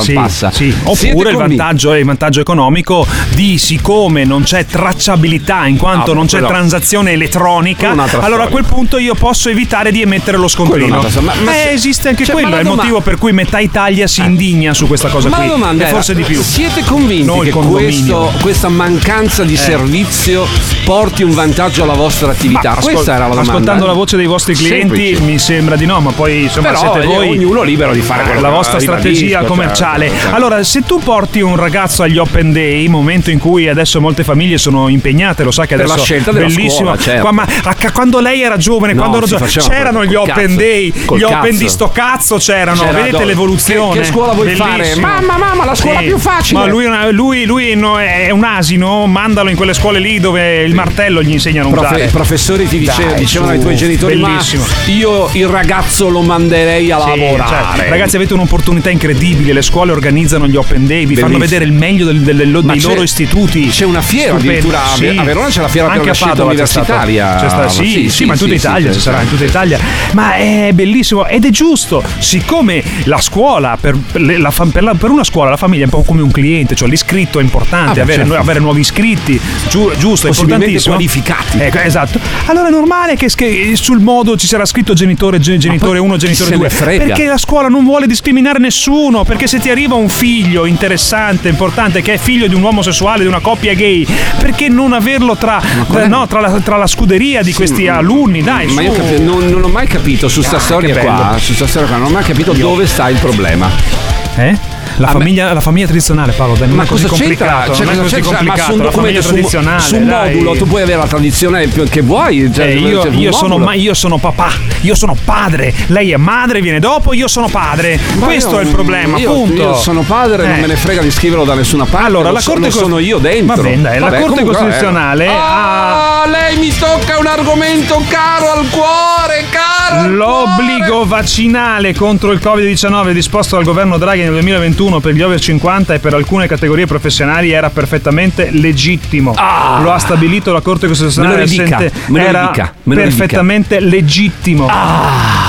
Sì, passa. sì. Oppure il vantaggio, il vantaggio economico di siccome non c'è tracciabilità in quanto No, non c'è quello- transazione elettronica, allora a storia. quel punto io posso evitare di emettere lo scontrino. storia. Ma- ma eh, esiste anche cioè, quello, ma è il motivo per cui metà Italia si indigna su questa cosa Ma qui. la domanda è: forse di più. Siete convinti Non il che questo- questa mancanza di Eh. servizio porti un vantaggio alla vostra attività? Ma ascol- Questa era la domanda. Ascoltando la voce dei vostri clienti Semplice. mi sembra di no, ma poi insomma Però, siete eh, voi ognuno libero di fare quello la vostra strategia certo, commerciale. certo. Allora, se tu porti un ragazzo agli open day, momento in cui adesso molte famiglie sono impegnate, lo sa che Per adesso della bellissimo. scuola, certo. Qua- ma a- quando lei era giovane, No, quando ero giovane, c'erano gli cazzo. open day, Col gli open cazzo. di sto cazzo c'erano, C'era vedete dove- l'evoluzione. che- che scuola vuoi fare? Bellissimo. Mamma, mamma, la scuola più facile. Ma lui, è lui, lui no- è un asino, mandalo in quelle scuole lì dove il martello gli insegnano a Profe- usare. I professori ti Dai, dicevano su, ai tuoi genitori: bellissimo. Ma io il ragazzo lo manderei a Sì, lavorare. cioè, ragazzi, avete un'opportunità incredibile. Le scuole organizzano gli open day, vi fanno vedere il meglio del- del- del- Ma dei loro istituti. C'è una fiera Stupendo. Addirittura a Sì. a Verona c'è la fiera per Anche la a scelta universitaria. C'è stato- sì, sì, ma in tutta sì, Italia sì, ci sarà, sì. in tutta Italia. Ma è bellissimo ed è giusto. Siccome la scuola, per, per la per la- per una scuola, la famiglia è un po' come un cliente, cioè l'iscritto è importante, Ah, avere, certo. avere nuovi iscritti, giu- giusto, è importantissimo. qualificati. Ecco, esatto. Allora è normale che, che sul modo ci sarà scritto genitore, gen- genitore 1, chi genitore se ne 2. frega? Perché la scuola non vuole discriminare nessuno. Perché se ti arriva un figlio interessante, importante, che è figlio di un uomo sessuale, di una coppia gay, perché non averlo tra, no, tra, la, tra la scuderia di questi alunni? Dai, Ma su. io capi- non, non ho mai capito su sta Ah, storia qua, su sta storia qua, non ho mai capito dove sta il problema. Eh? La, famiglia, la famiglia tradizionale, Paolo, dai, non Ma è così cosa c'entra? complicato. Cioè, non è cosa così c'entra? Ma complicato. su un la famiglia documento, su, tradizionale. su un dai. modulo tu puoi avere la tradizione più- che vuoi. cioè, Eh, io, c'è un io sono, ma- io sono papà, io sono padre, lei è madre, viene dopo, io sono padre. Ma Questo io- è il problema, io, punto. Io sono padre, non Eh. me ne frega di scriverlo da nessuna parte. Allora, lo la so- Corte Cos- sono io dentro. Va bene, dai, la Vabbè, Corte comunque, Costituzionale eh. ha Ah, lei mi tocca un argomento caro al cuore. L'obbligo vaccinale contro il Covid-19 disposto dal governo Draghi nel 2021 per gli over 50 e per alcune categorie professionali era perfettamente legittimo. Lo ha stabilito la Corte Costituzionale recente. era ridica. perfettamente legittimo.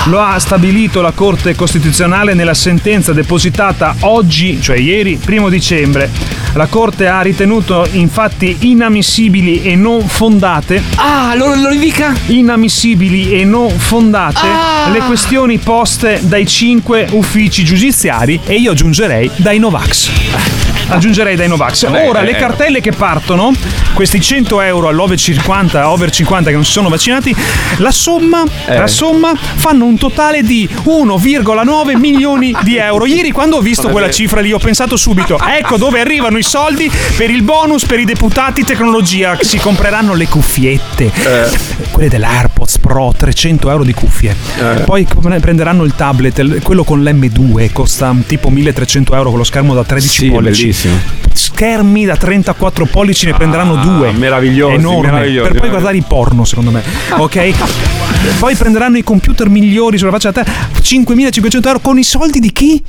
Lo ha stabilito la Corte Costituzionale nella sentenza depositata oggi, cioè ieri, primo dicembre. La Corte ha ritenuto infatti inammissibili e non fondate. Ah, lo, lo ridica? Inammissibili e non fondate Ah. le questioni poste dai cinque uffici giudiziari e io aggiungerei dai Novax. Aggiungerei dai Novax. Ora, eh, le cartelle che partono, questi 100 euro all'over 50, over 50 che non si sono vaccinati, la somma, Eh. la somma fanno un totale di 1,9 milioni di euro. Ieri quando ho visto quella cifra lì ho pensato subito, ecco dove arrivano i soldi per il bonus per i deputati tecnologia, si compreranno le cuffiette. Quelle dell'AirPods Pro, 300 euro di cuffie. Eh. Poi prenderanno il tablet, quello con l'M2, costa tipo 1300 euro con lo schermo da 13 Sì, pollici. Bellissimo. Schermi da 34 pollici ne prenderanno due. meravigliosi, Enorme. meravigliosi. Per poi guardare i porno, secondo me. Ok? Poi prenderanno i computer migliori sulla faccia della terra. 5500 euro con i soldi di chi?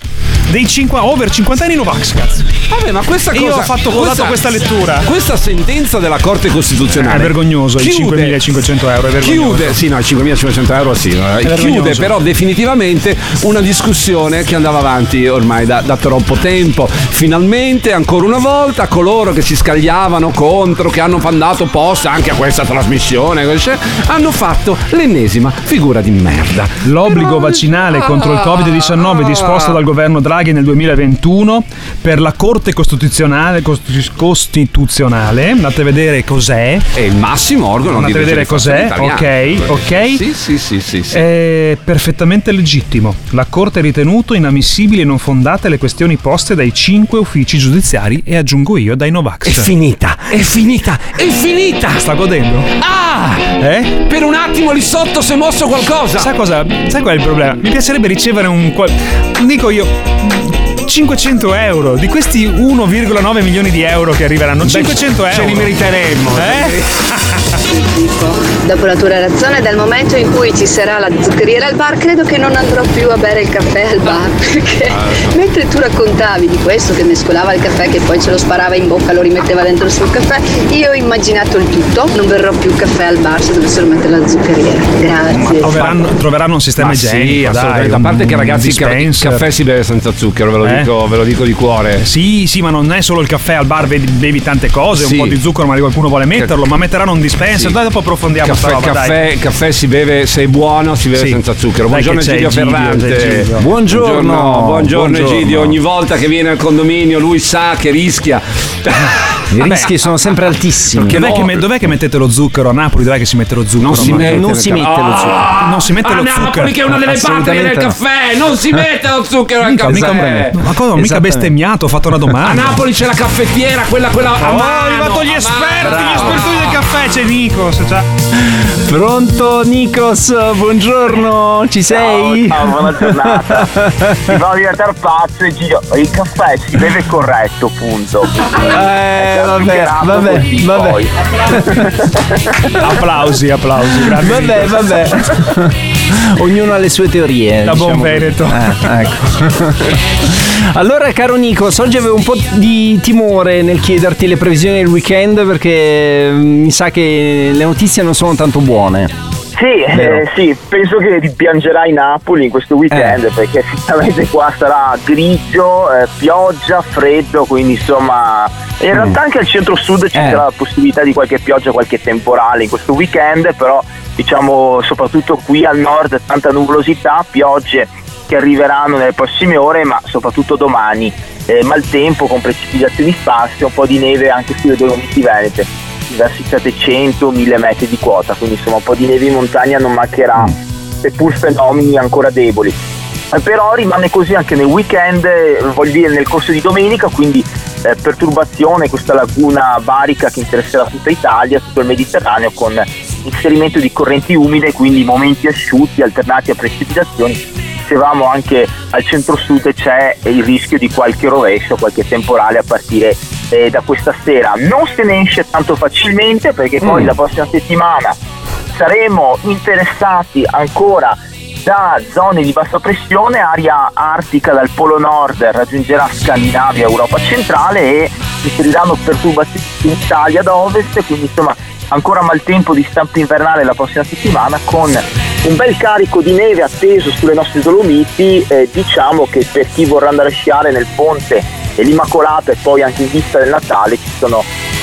Dei 5 over 50 anni Novax, cazzo. Vabbè, ma questa Io cosa ho fatto dato questa lettura. Questa sentenza della Corte Costituzionale È vergognoso, i chiude- 5500 euro, è vergognoso. Chiude, sì, no, i 5500 euro sì, vergognoso. chiude però definitivamente una discussione che andava avanti ormai da, da troppo tempo. Finalmente, ancora una volta, coloro che si scagliavano contro, che hanno mandato post anche a questa trasmissione, hanno fatto l'ennesima figura di merda. L'obbligo vaccinale contro il Covid-19 disposto dal governo Draghi nel 2021 per la Corte Costituzionale, Costi- Costituzionale andate a vedere cos'è. È il massimo organo Andate di a vedere cos'è. Ok, ok. Sì, sì, sì, sì, sì. È perfettamente legittimo. La Corte ha ritenuto inammissibili e non fondate le questioni poste dai cinque uffici giudiziari e aggiungo io dai Novax. È finita, è finita, è finita! Sta godendo? Ah! Eh? Per un attimo lì sotto si è mosso qualcosa! Sai cosa? Sai qual è il problema? Mi piacerebbe ricevere un. qual- Dico io. 500 euro di questi 1,9 milioni di euro che arriveranno 500 euro ce li meriteremmo. eh? Dopo la tua relazione, dal momento in cui ci sarà la zuccheriera al bar, credo che non andrò più a bere il caffè al bar. Perché mentre tu raccontavi di questo che mescolava il caffè, che poi ce lo sparava in bocca, lo rimetteva dentro il suo caffè, io ho immaginato il tutto. Non berrò più caffè al bar se dovessero mettere la zuccheriera. Grazie. troveranno, troveranno un sistema Ma igienico sì, dai, assolutamente. A un- parte che ragazzi il caffè si beve senza zucchero, ve lo, Eh? dico, ve lo dico di cuore. Sì, sì, ma non è solo il caffè al bar, bevi, bevi tante cose, Sì. un po' di zucchero, magari qualcuno vuole metterlo, ma metteranno un dispenser. Sì. Dai, dopo approfondiamo Caffè, roba, dai. caffè, caffè si beve, se è buono, si beve Sì. senza zucchero. Buongiorno Egidio Ferrante. Buongiorno, Buongiorno, buongiorno. Egidio. Ogni volta che viene al condominio lui sa che rischia. I rischi sono sempre altissimi. Dov'è, no. che, me- dov'è che mettete lo zucchero? A Napoli dov'è che si mette lo zucchero? Non si mette, non si mette lo zucchero. Non si mette a lo Napoli zucchero. che è una delle patrie del caffè, non si mette lo zucchero al Mica, mica, caffè. ma cosa? Ho mica bestemmiato, ho fatto una A domanda. Napoli c'è la caffettiera, quella, quella a Oh, mano. ho arrivato gli a esperti, mano. gli esperti del caffè, c'è Nikos. Cioè. Pronto Nikos, buongiorno, ci sei? Ciao, buona giornata. Mi fa diventare pazzo e Gio. Il caffè si beve corretto, punto. Eh, vabbè, vabbè, vabbè. Applausi, applausi. grande Vabbè, Nikos. vabbè. Ognuno ha le sue teorie. Da buon diciamo così. Veneto. Eh, ecco. allora, caro Nikos, oggi avevo un po' di timore nel chiederti le previsioni del weekend perché mm, mi sa che le notizie non sono tanto buone. Sì, eh, sì, penso che rimpiangerai Napoli in questo weekend Eh. perché effettivamente qua sarà grigio, eh, pioggia, freddo, quindi insomma in realtà anche al centro-sud ci Mm. Eh. sarà la possibilità di qualche pioggia, qualche temporale in questo weekend, però diciamo soprattutto qui al nord tanta nuvolosità, piogge che arriveranno nelle prossime ore, ma soprattutto domani. Eh, maltempo con precipitazioni sparse, un po' di neve anche sulle Dolomiti Venete, verso i 700-1000 metri di quota, quindi insomma un po' di neve in montagna non mancherà, seppur fenomeni ancora deboli. Eh, Però rimane così anche nel weekend, eh, voglio dire nel corso di domenica, quindi eh, perturbazione, questa laguna barica che interesserà tutta Italia, tutto il Mediterraneo, con inserimento di correnti umide, quindi momenti asciutti alternati a precipitazioni. Dicevamo anche al centro-sud c'è il rischio di qualche rovescio, qualche temporale a partire eh, da questa sera. Non se ne esce tanto facilmente perché poi Mm. la prossima settimana saremo interessati ancora da zone di bassa pressione, aria artica dal Polo Nord raggiungerà Scandinavia, Europa centrale e si inseriranno perturbazioni in Italia da ovest, quindi insomma ancora maltempo di stampo invernale la prossima settimana con un bel carico di neve atteso sulle nostre Dolomiti, eh, diciamo che per chi vorrà andare a sciare nel ponte e l'Immacolata e poi anche in vista del Natale ci sono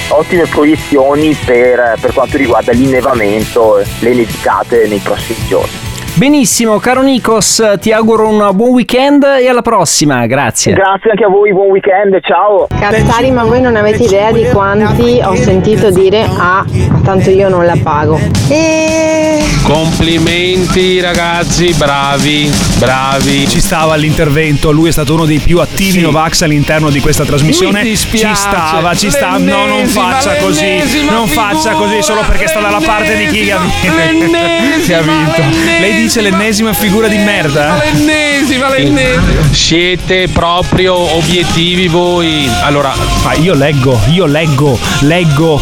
ottime proiezioni per, per quanto riguarda l'innevamento e le nevicate nei prossimi giorni. Benissimo, caro Nikos, ti auguro un buon weekend e alla prossima, grazie. Grazie anche a voi, buon weekend, ciao. Cazzari, ma voi non avete idea di quanti ho sentito dire ah, tanto io non la pago. E Complimenti ragazzi, bravi, bravi. Ci stava all'intervento, lui è stato uno dei più attivi Novax all'interno di questa trasmissione. Mi dispiace. Ci stava, ci stava. No, non L'ennesima, faccia così. l'ennesima Non faccia così solo perché sta dalla parte di chi ha vinto. l'ennesima, Chi ha vinto. Lei dice l'ennesima figura di merda? L'ennesima, l'ennesima. Siete proprio obiettivi voi. Allora, ma io leggo, io leggo, leggo.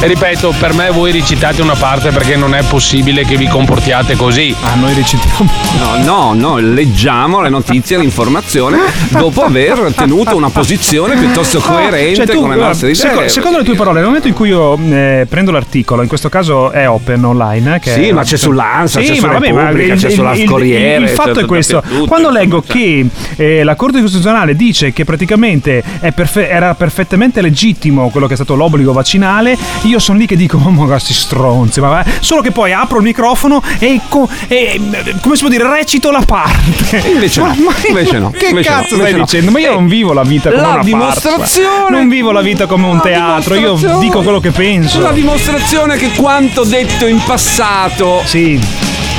E ripeto, per me voi recitate una parte perché non è possibile che vi comportiate così. Ah, noi recitiamo. No, no, no, leggiamo le notizie, l'informazione dopo aver tenuto una posizione piuttosto coerente Cioè, tu, con le guarda, nostre idee. seco- secondo le tue parole, nel momento in cui io eh, prendo l'articolo, in questo caso è open online. eh, Che Sì, è- ma c'è sull'Ansa, c'è Sì, su ma vabbè, ma Repubblica, il- c'è il- sulla il- Corriere, Il, c'è fatto è su- questo: quando leggo che eh, la Corte Costituzionale dice che praticamente è perfe- era perfettamente legittimo quello che è stato l'obbligo vaccinale, io sono lì che dico, oh, ma questi stronzi, ma va-". solo che poi apro il microfono e, co- e, eh, come si può dire, recito la parte. Invece no, Ma- ma- invece no, Che invece no, cazzo invece stai no. dicendo? Ma io non vivo la vita come La una dimostrazione- farsa. Non vivo la vita come un teatro, io dico quello che penso. La dimostrazione che quanto detto in passato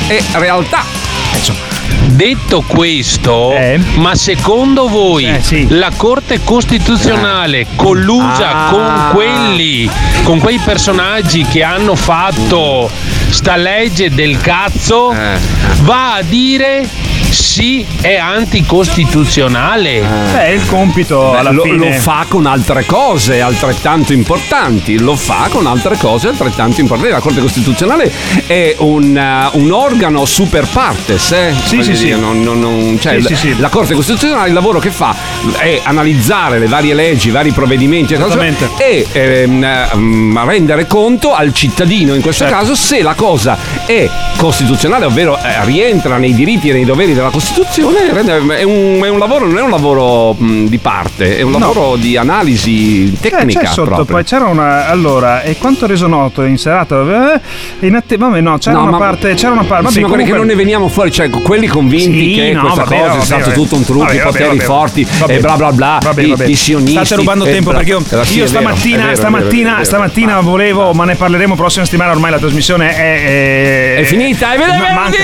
è realtà. Detto questo, Eh? ma secondo voi la Corte Costituzionale collusa Ah. con quelli, con quei personaggi che hanno fatto sta legge del cazzo, Eh. va a dire sì, è anticostituzionale? Beh, è il compito Beh, alla lo, fine. lo fa con altre cose altrettanto importanti, lo fa con altre cose altrettanto importanti. La Corte Costituzionale è un, uh, un organo super partes, eh? Sì, Voglio sì, dire, sì. non- non- non- cioè, Sì, la- sì, sì. La Corte Costituzionale il lavoro che fa è analizzare le varie leggi, i vari provvedimenti e Esattamente. e ehm, ehm, rendere conto al cittadino in questo Certo. caso se la cosa è costituzionale, ovvero eh, rientra nei diritti e nei doveri della Costituzione, rende- è un, è un lavoro, non è un lavoro di parte, è un No. lavoro di analisi Eh, tecnica. c'è sotto, proprio. poi c'era una. Allora, e quanto reso noto in serata? eh, In atte- vabbè, no, c'era No, una parte. C'era una parte. Sì, ma quelli che comunque- non ne veniamo fuori, cioè quelli convinti Sì, che no, questa vabbè, cosa vabbè, è stato tutto un trucco, i poteri forti e bla bla bla, Vabbè, i, vabbè. i sionisti. State rubando e tempo bla- perché io, Eh, sì, io è vero, stamattina, vero, stamattina, vero, stamattina volevo, ma ne parleremo prossima settimana. Ormai la trasmissione è. È, È finita, è venerdì!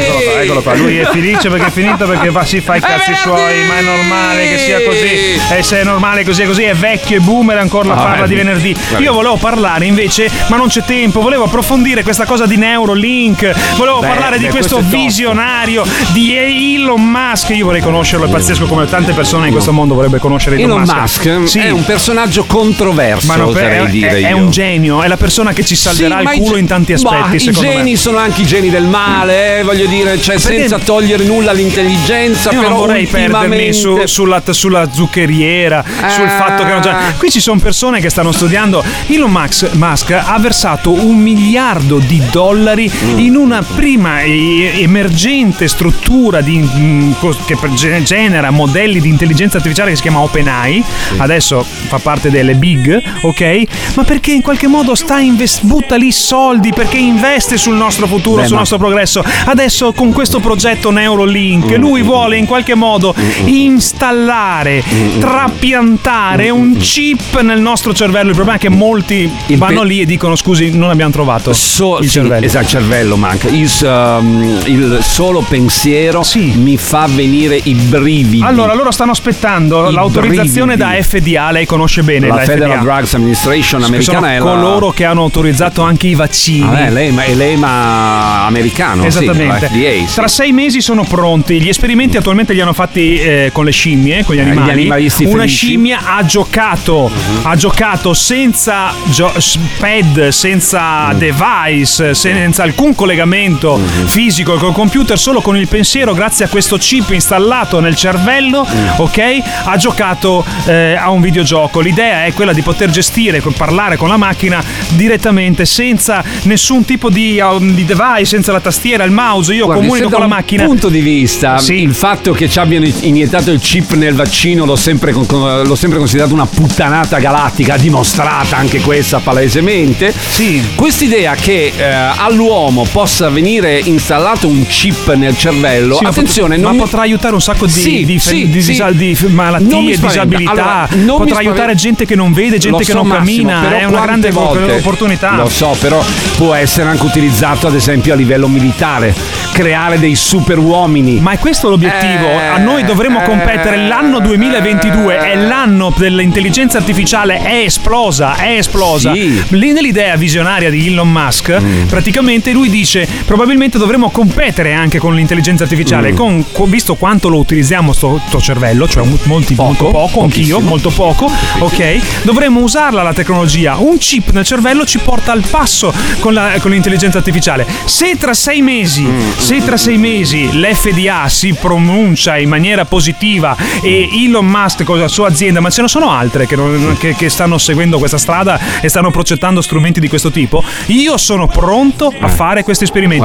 Eccolo qua, eccolo qua. Lui è felice perché è finito perché fa, si fa i cazzi suoi, ma è normale che sia così. E se è normale così è così, è vecchio e boomer ancora la Ah, parla eh, di venerdì. vabbè. Io volevo parlare invece, ma non c'è tempo, volevo approfondire questa cosa di Neurolink, volevo Beh, parlare di beh, questo, questo visionario di Elon Musk. Io vorrei conoscerlo, è pazzesco come tante persone in questo mondo vorrebbe conoscere Elon, Elon Musk Sì. è un personaggio controverso, Ma no, è, dire è- è io. un genio, è la persona che ci salverà Sì, il culo in tanti aspetti. Bah, I geni me. sono anche i geni del male, eh, voglio dire, cioè Perché- senza togliere nulla all'intelligenza, Io però non vorrei perdermi su- ultimamente- sulla, sulla zuccheriera, sul Ah. fatto che non c'è. Qui ci sono persone che stanno studiando. Elon Musk, Musk ha versato un miliardo di dollari Mm. in una prima e- emergente struttura di, mm, che genera modelli di intelligenza artificiale che si chiama OpenAI. Adesso fa parte delle big, ok? Ma perché in qualche modo sta invest- butta lì soldi perché investe sul nostro futuro, Beh, sul ma- nostro progresso. Adesso con questo progetto Neurolink, Mm. lui vuole in qualche modo installare, trapiantare un chip nel nostro cervello. Il problema è che molti vanno lì e dicono: Scusi, non abbiamo trovato So- il sì, cervello. Esatto, il cervello manca. Il, um, il solo pensiero mi fa venire i brividi. Allora, loro stanno aspettando I l'autorizzazione brividi. da FDA. Lei conosce bene la la, Federal FDA. Drugs Administration americana sono è la... coloro che hanno autorizzato anche i vaccini. Ah, beh, l'EMA, è l'EMA americano, sì, Esattamente. sì. Tra sei mesi mesi sono pronti. Gli esperimenti attualmente li hanno fatti eh, con le scimmie, con gli animali. animalisti Una felici. scimmia ha giocato, ha giocato senza gio- pad, senza device, senza alcun collegamento fisico col computer, solo con il pensiero, grazie a questo chip installato nel cervello, ok? Ha giocato eh, a un videogioco. L'idea è quella di poter gestire, parlare con la macchina direttamente, senza nessun tipo di, um, di device, senza la tastiera, il mouse. Io Guardi, comunico con la un macchina. punto di vista, il fatto che ci abbiano iniettato il chip nel vaccino l'ho sempre, l'ho sempre considerato una puttanata galattica, dimostrata anche questa palesemente. Sì. Quest'idea che eh, all'uomo possa venire installato un chip nel cervello, Sì, ma attenzione, pot- non ma mi- potrà aiutare un sacco di, Sì, di- sì, di sì. di malattie, disabilità, Allora, potrà aiutare gente che non vede, gente Lo che so, non Massimo, cammina, è una grande volte- opportunità. Lo so, però può essere anche utilizzato ad esempio a livello militare, creare dei super uomini. Ma è questo l'obiettivo. a noi dovremmo competere. L'anno 2022 è l'anno dell'intelligenza artificiale. È esplosa, è esplosa. Lì nell'idea visionaria di Elon Musk, Mm. praticamente lui dice: probabilmente dovremmo competere anche con l'intelligenza artificiale. Mm. Con, con- visto quanto lo utilizziamo sto, sto cervello, cioè molti, molto poco, anch'io, molto poco. Ok, dovremmo usarla la tecnologia. Un chip nel cervello ci porta al passo con, la- con l'intelligenza artificiale. Se tra sei mesi, se tra sei mesi l'FDA si pronuncia in maniera positiva e Elon Musk con la sua azienda, ma ce ne sono altre che, non- che- che stanno seguendo questa strada e stanno progettando strumenti di questo tipo, io sono pronto a fare questo esperimento.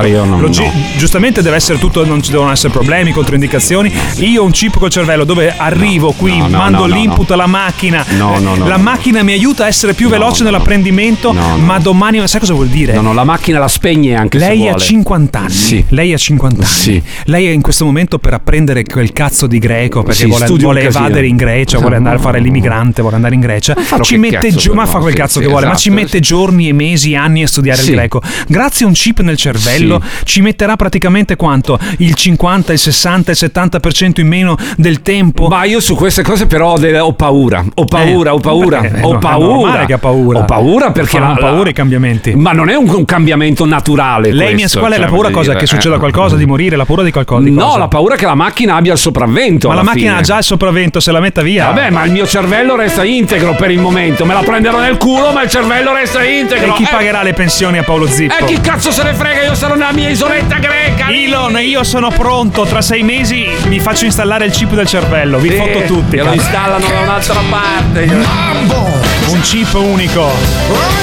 No. Giustamente deve essere tutto, non ci devono essere problemi, controindicazioni. Io ho un chip col cervello dove arrivo qui, no, mando no, no, l'input alla macchina. No, no, no, la macchina mi aiuta a essere più veloce nell'apprendimento, ma domani, sai cosa vuol dire? No, no, la macchina la spegne anche se Lei ha vuole. 50 anni. Sì. Lei ha 50 anni. Lei è in questo momento per apprendere quel cazzo di greco perché Sì, vuole, vuole evadere in Grecia, vuole andare a fare l'immigrante, vuole andare in Grecia. farò Ci mette cazzo ma fa quel sì, cazzo sì, che vuole, ma esatto. ci mette giorni e mesi, anni a studiare Sì. il greco. Grazie a un chip nel cervello ci metterà praticamente quanto? Il 50, il 60, il 70% in meno del tempo. Ma io su queste cose però ho paura, ho paura, Eh, ho paura, perché? ho No, paura. che ha paura. Ho paura perché la- la- paura i cambiamenti. Ma non è un, un cambiamento naturale Lei mi questo, qual è la cioè, paura voglio cosa? dire, Che succeda eh. qualcosa, di morire, la paura di qualcosa? di No, cosa? la paura che la macchina abbia il sopravvento. Ma la macchina fine. ha già il sopravvento, se la metta via. Vabbè, ma il mio cervello resta integro per il momento. Me la prenderò nel culo, ma il cervello resta integro. E chi Eh, pagherà le pensioni a Paolo Zippo? E chi cazzo se ne frega? Io sarò nella mia isoletta greca. Elon, io sono pronto. Tra sei mesi mi faccio installare il chip del cervello. Vi Sì, fotto tutti. me lo installano da un'altra parte. Un chip unico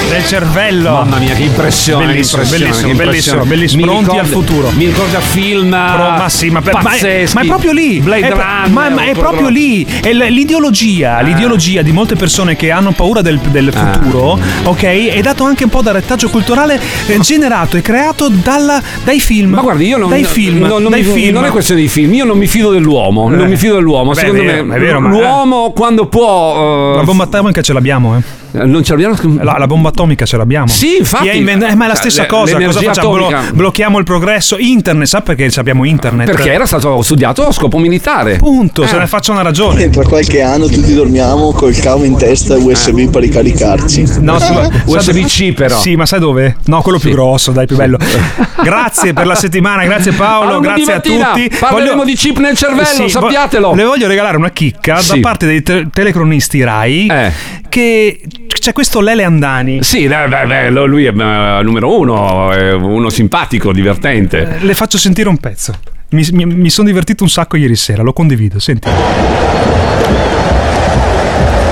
del cervello. Mamma mia, che impressione! Bellissimo, che impressione, bellissimo, bellissimo, bellissimo. Pronti al futuro. Mi ricorda film. Pro- ma sì, ma, per- ma è, ma è proprio lì. Blade è, Runner. ma, ma è proprio lì. È l'ideologia, Eh. l'ideologia di molte persone che hanno paura del, del futuro, ok? È dato anche un po' dal retaggio culturale eh, generato e creato dalla- dai film. Ma guardi, io non, dai film, non, non dai mi- film. non è questione di film, io non mi fido dell'uomo. Non Eh. mi fido dell'uomo. Beh, Secondo vero, me, è vero, ma- l'uomo quando può. eh, La bomba atomica ce l'abbiamo, eh. Non ce l'abbiamo. La, la bomba atomica ce l'abbiamo. Sì, infatti. Invent- eh, ma è la stessa Le- cosa. Cosa facciamo? Blo- blocchiamo il progresso. Internet, sa perché abbiamo internet? Perché era stato studiato a scopo militare. Punto, Eh. se ne faccia una ragione. Tra qualche anno tutti dormiamo col cavo in testa USB per ricaricarci. No, su- USB-C però. Sì, ma sai dove? No, quello più grosso, dai, più bello. grazie per la settimana, grazie Paolo, A lunedì grazie a tutti. parleremo di chip nel cervello, vo- sappiatelo. Le voglio regalare una chicca Sì. da parte dei te- telecronisti Rai che c'è questo Lele Andani. Sì, beh, beh, lui è eh, numero uno, è uno simpatico, divertente. Le faccio sentire un pezzo. Mi, mi- mi sono divertito un sacco ieri sera, lo condivido, senti.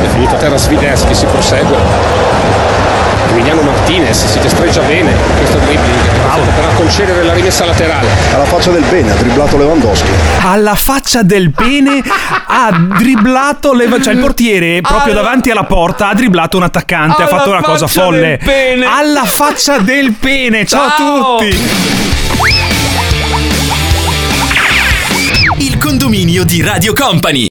È finito a terra Svideschi, si prosegue. Emiliano Martinez si destreggia bene questo dribbling per concedere la rimessa laterale. Alla faccia del bene, ha dribblato Lewandowski. Alla faccia del bene ha dribblato le- cioè il portiere proprio davanti alla porta ha dribblato un attaccante, ha Alla fatto una cosa faccia folle. del pene. Alla faccia del pene. Ciao, Ciao. a tutti. Il condominio di Radio Company.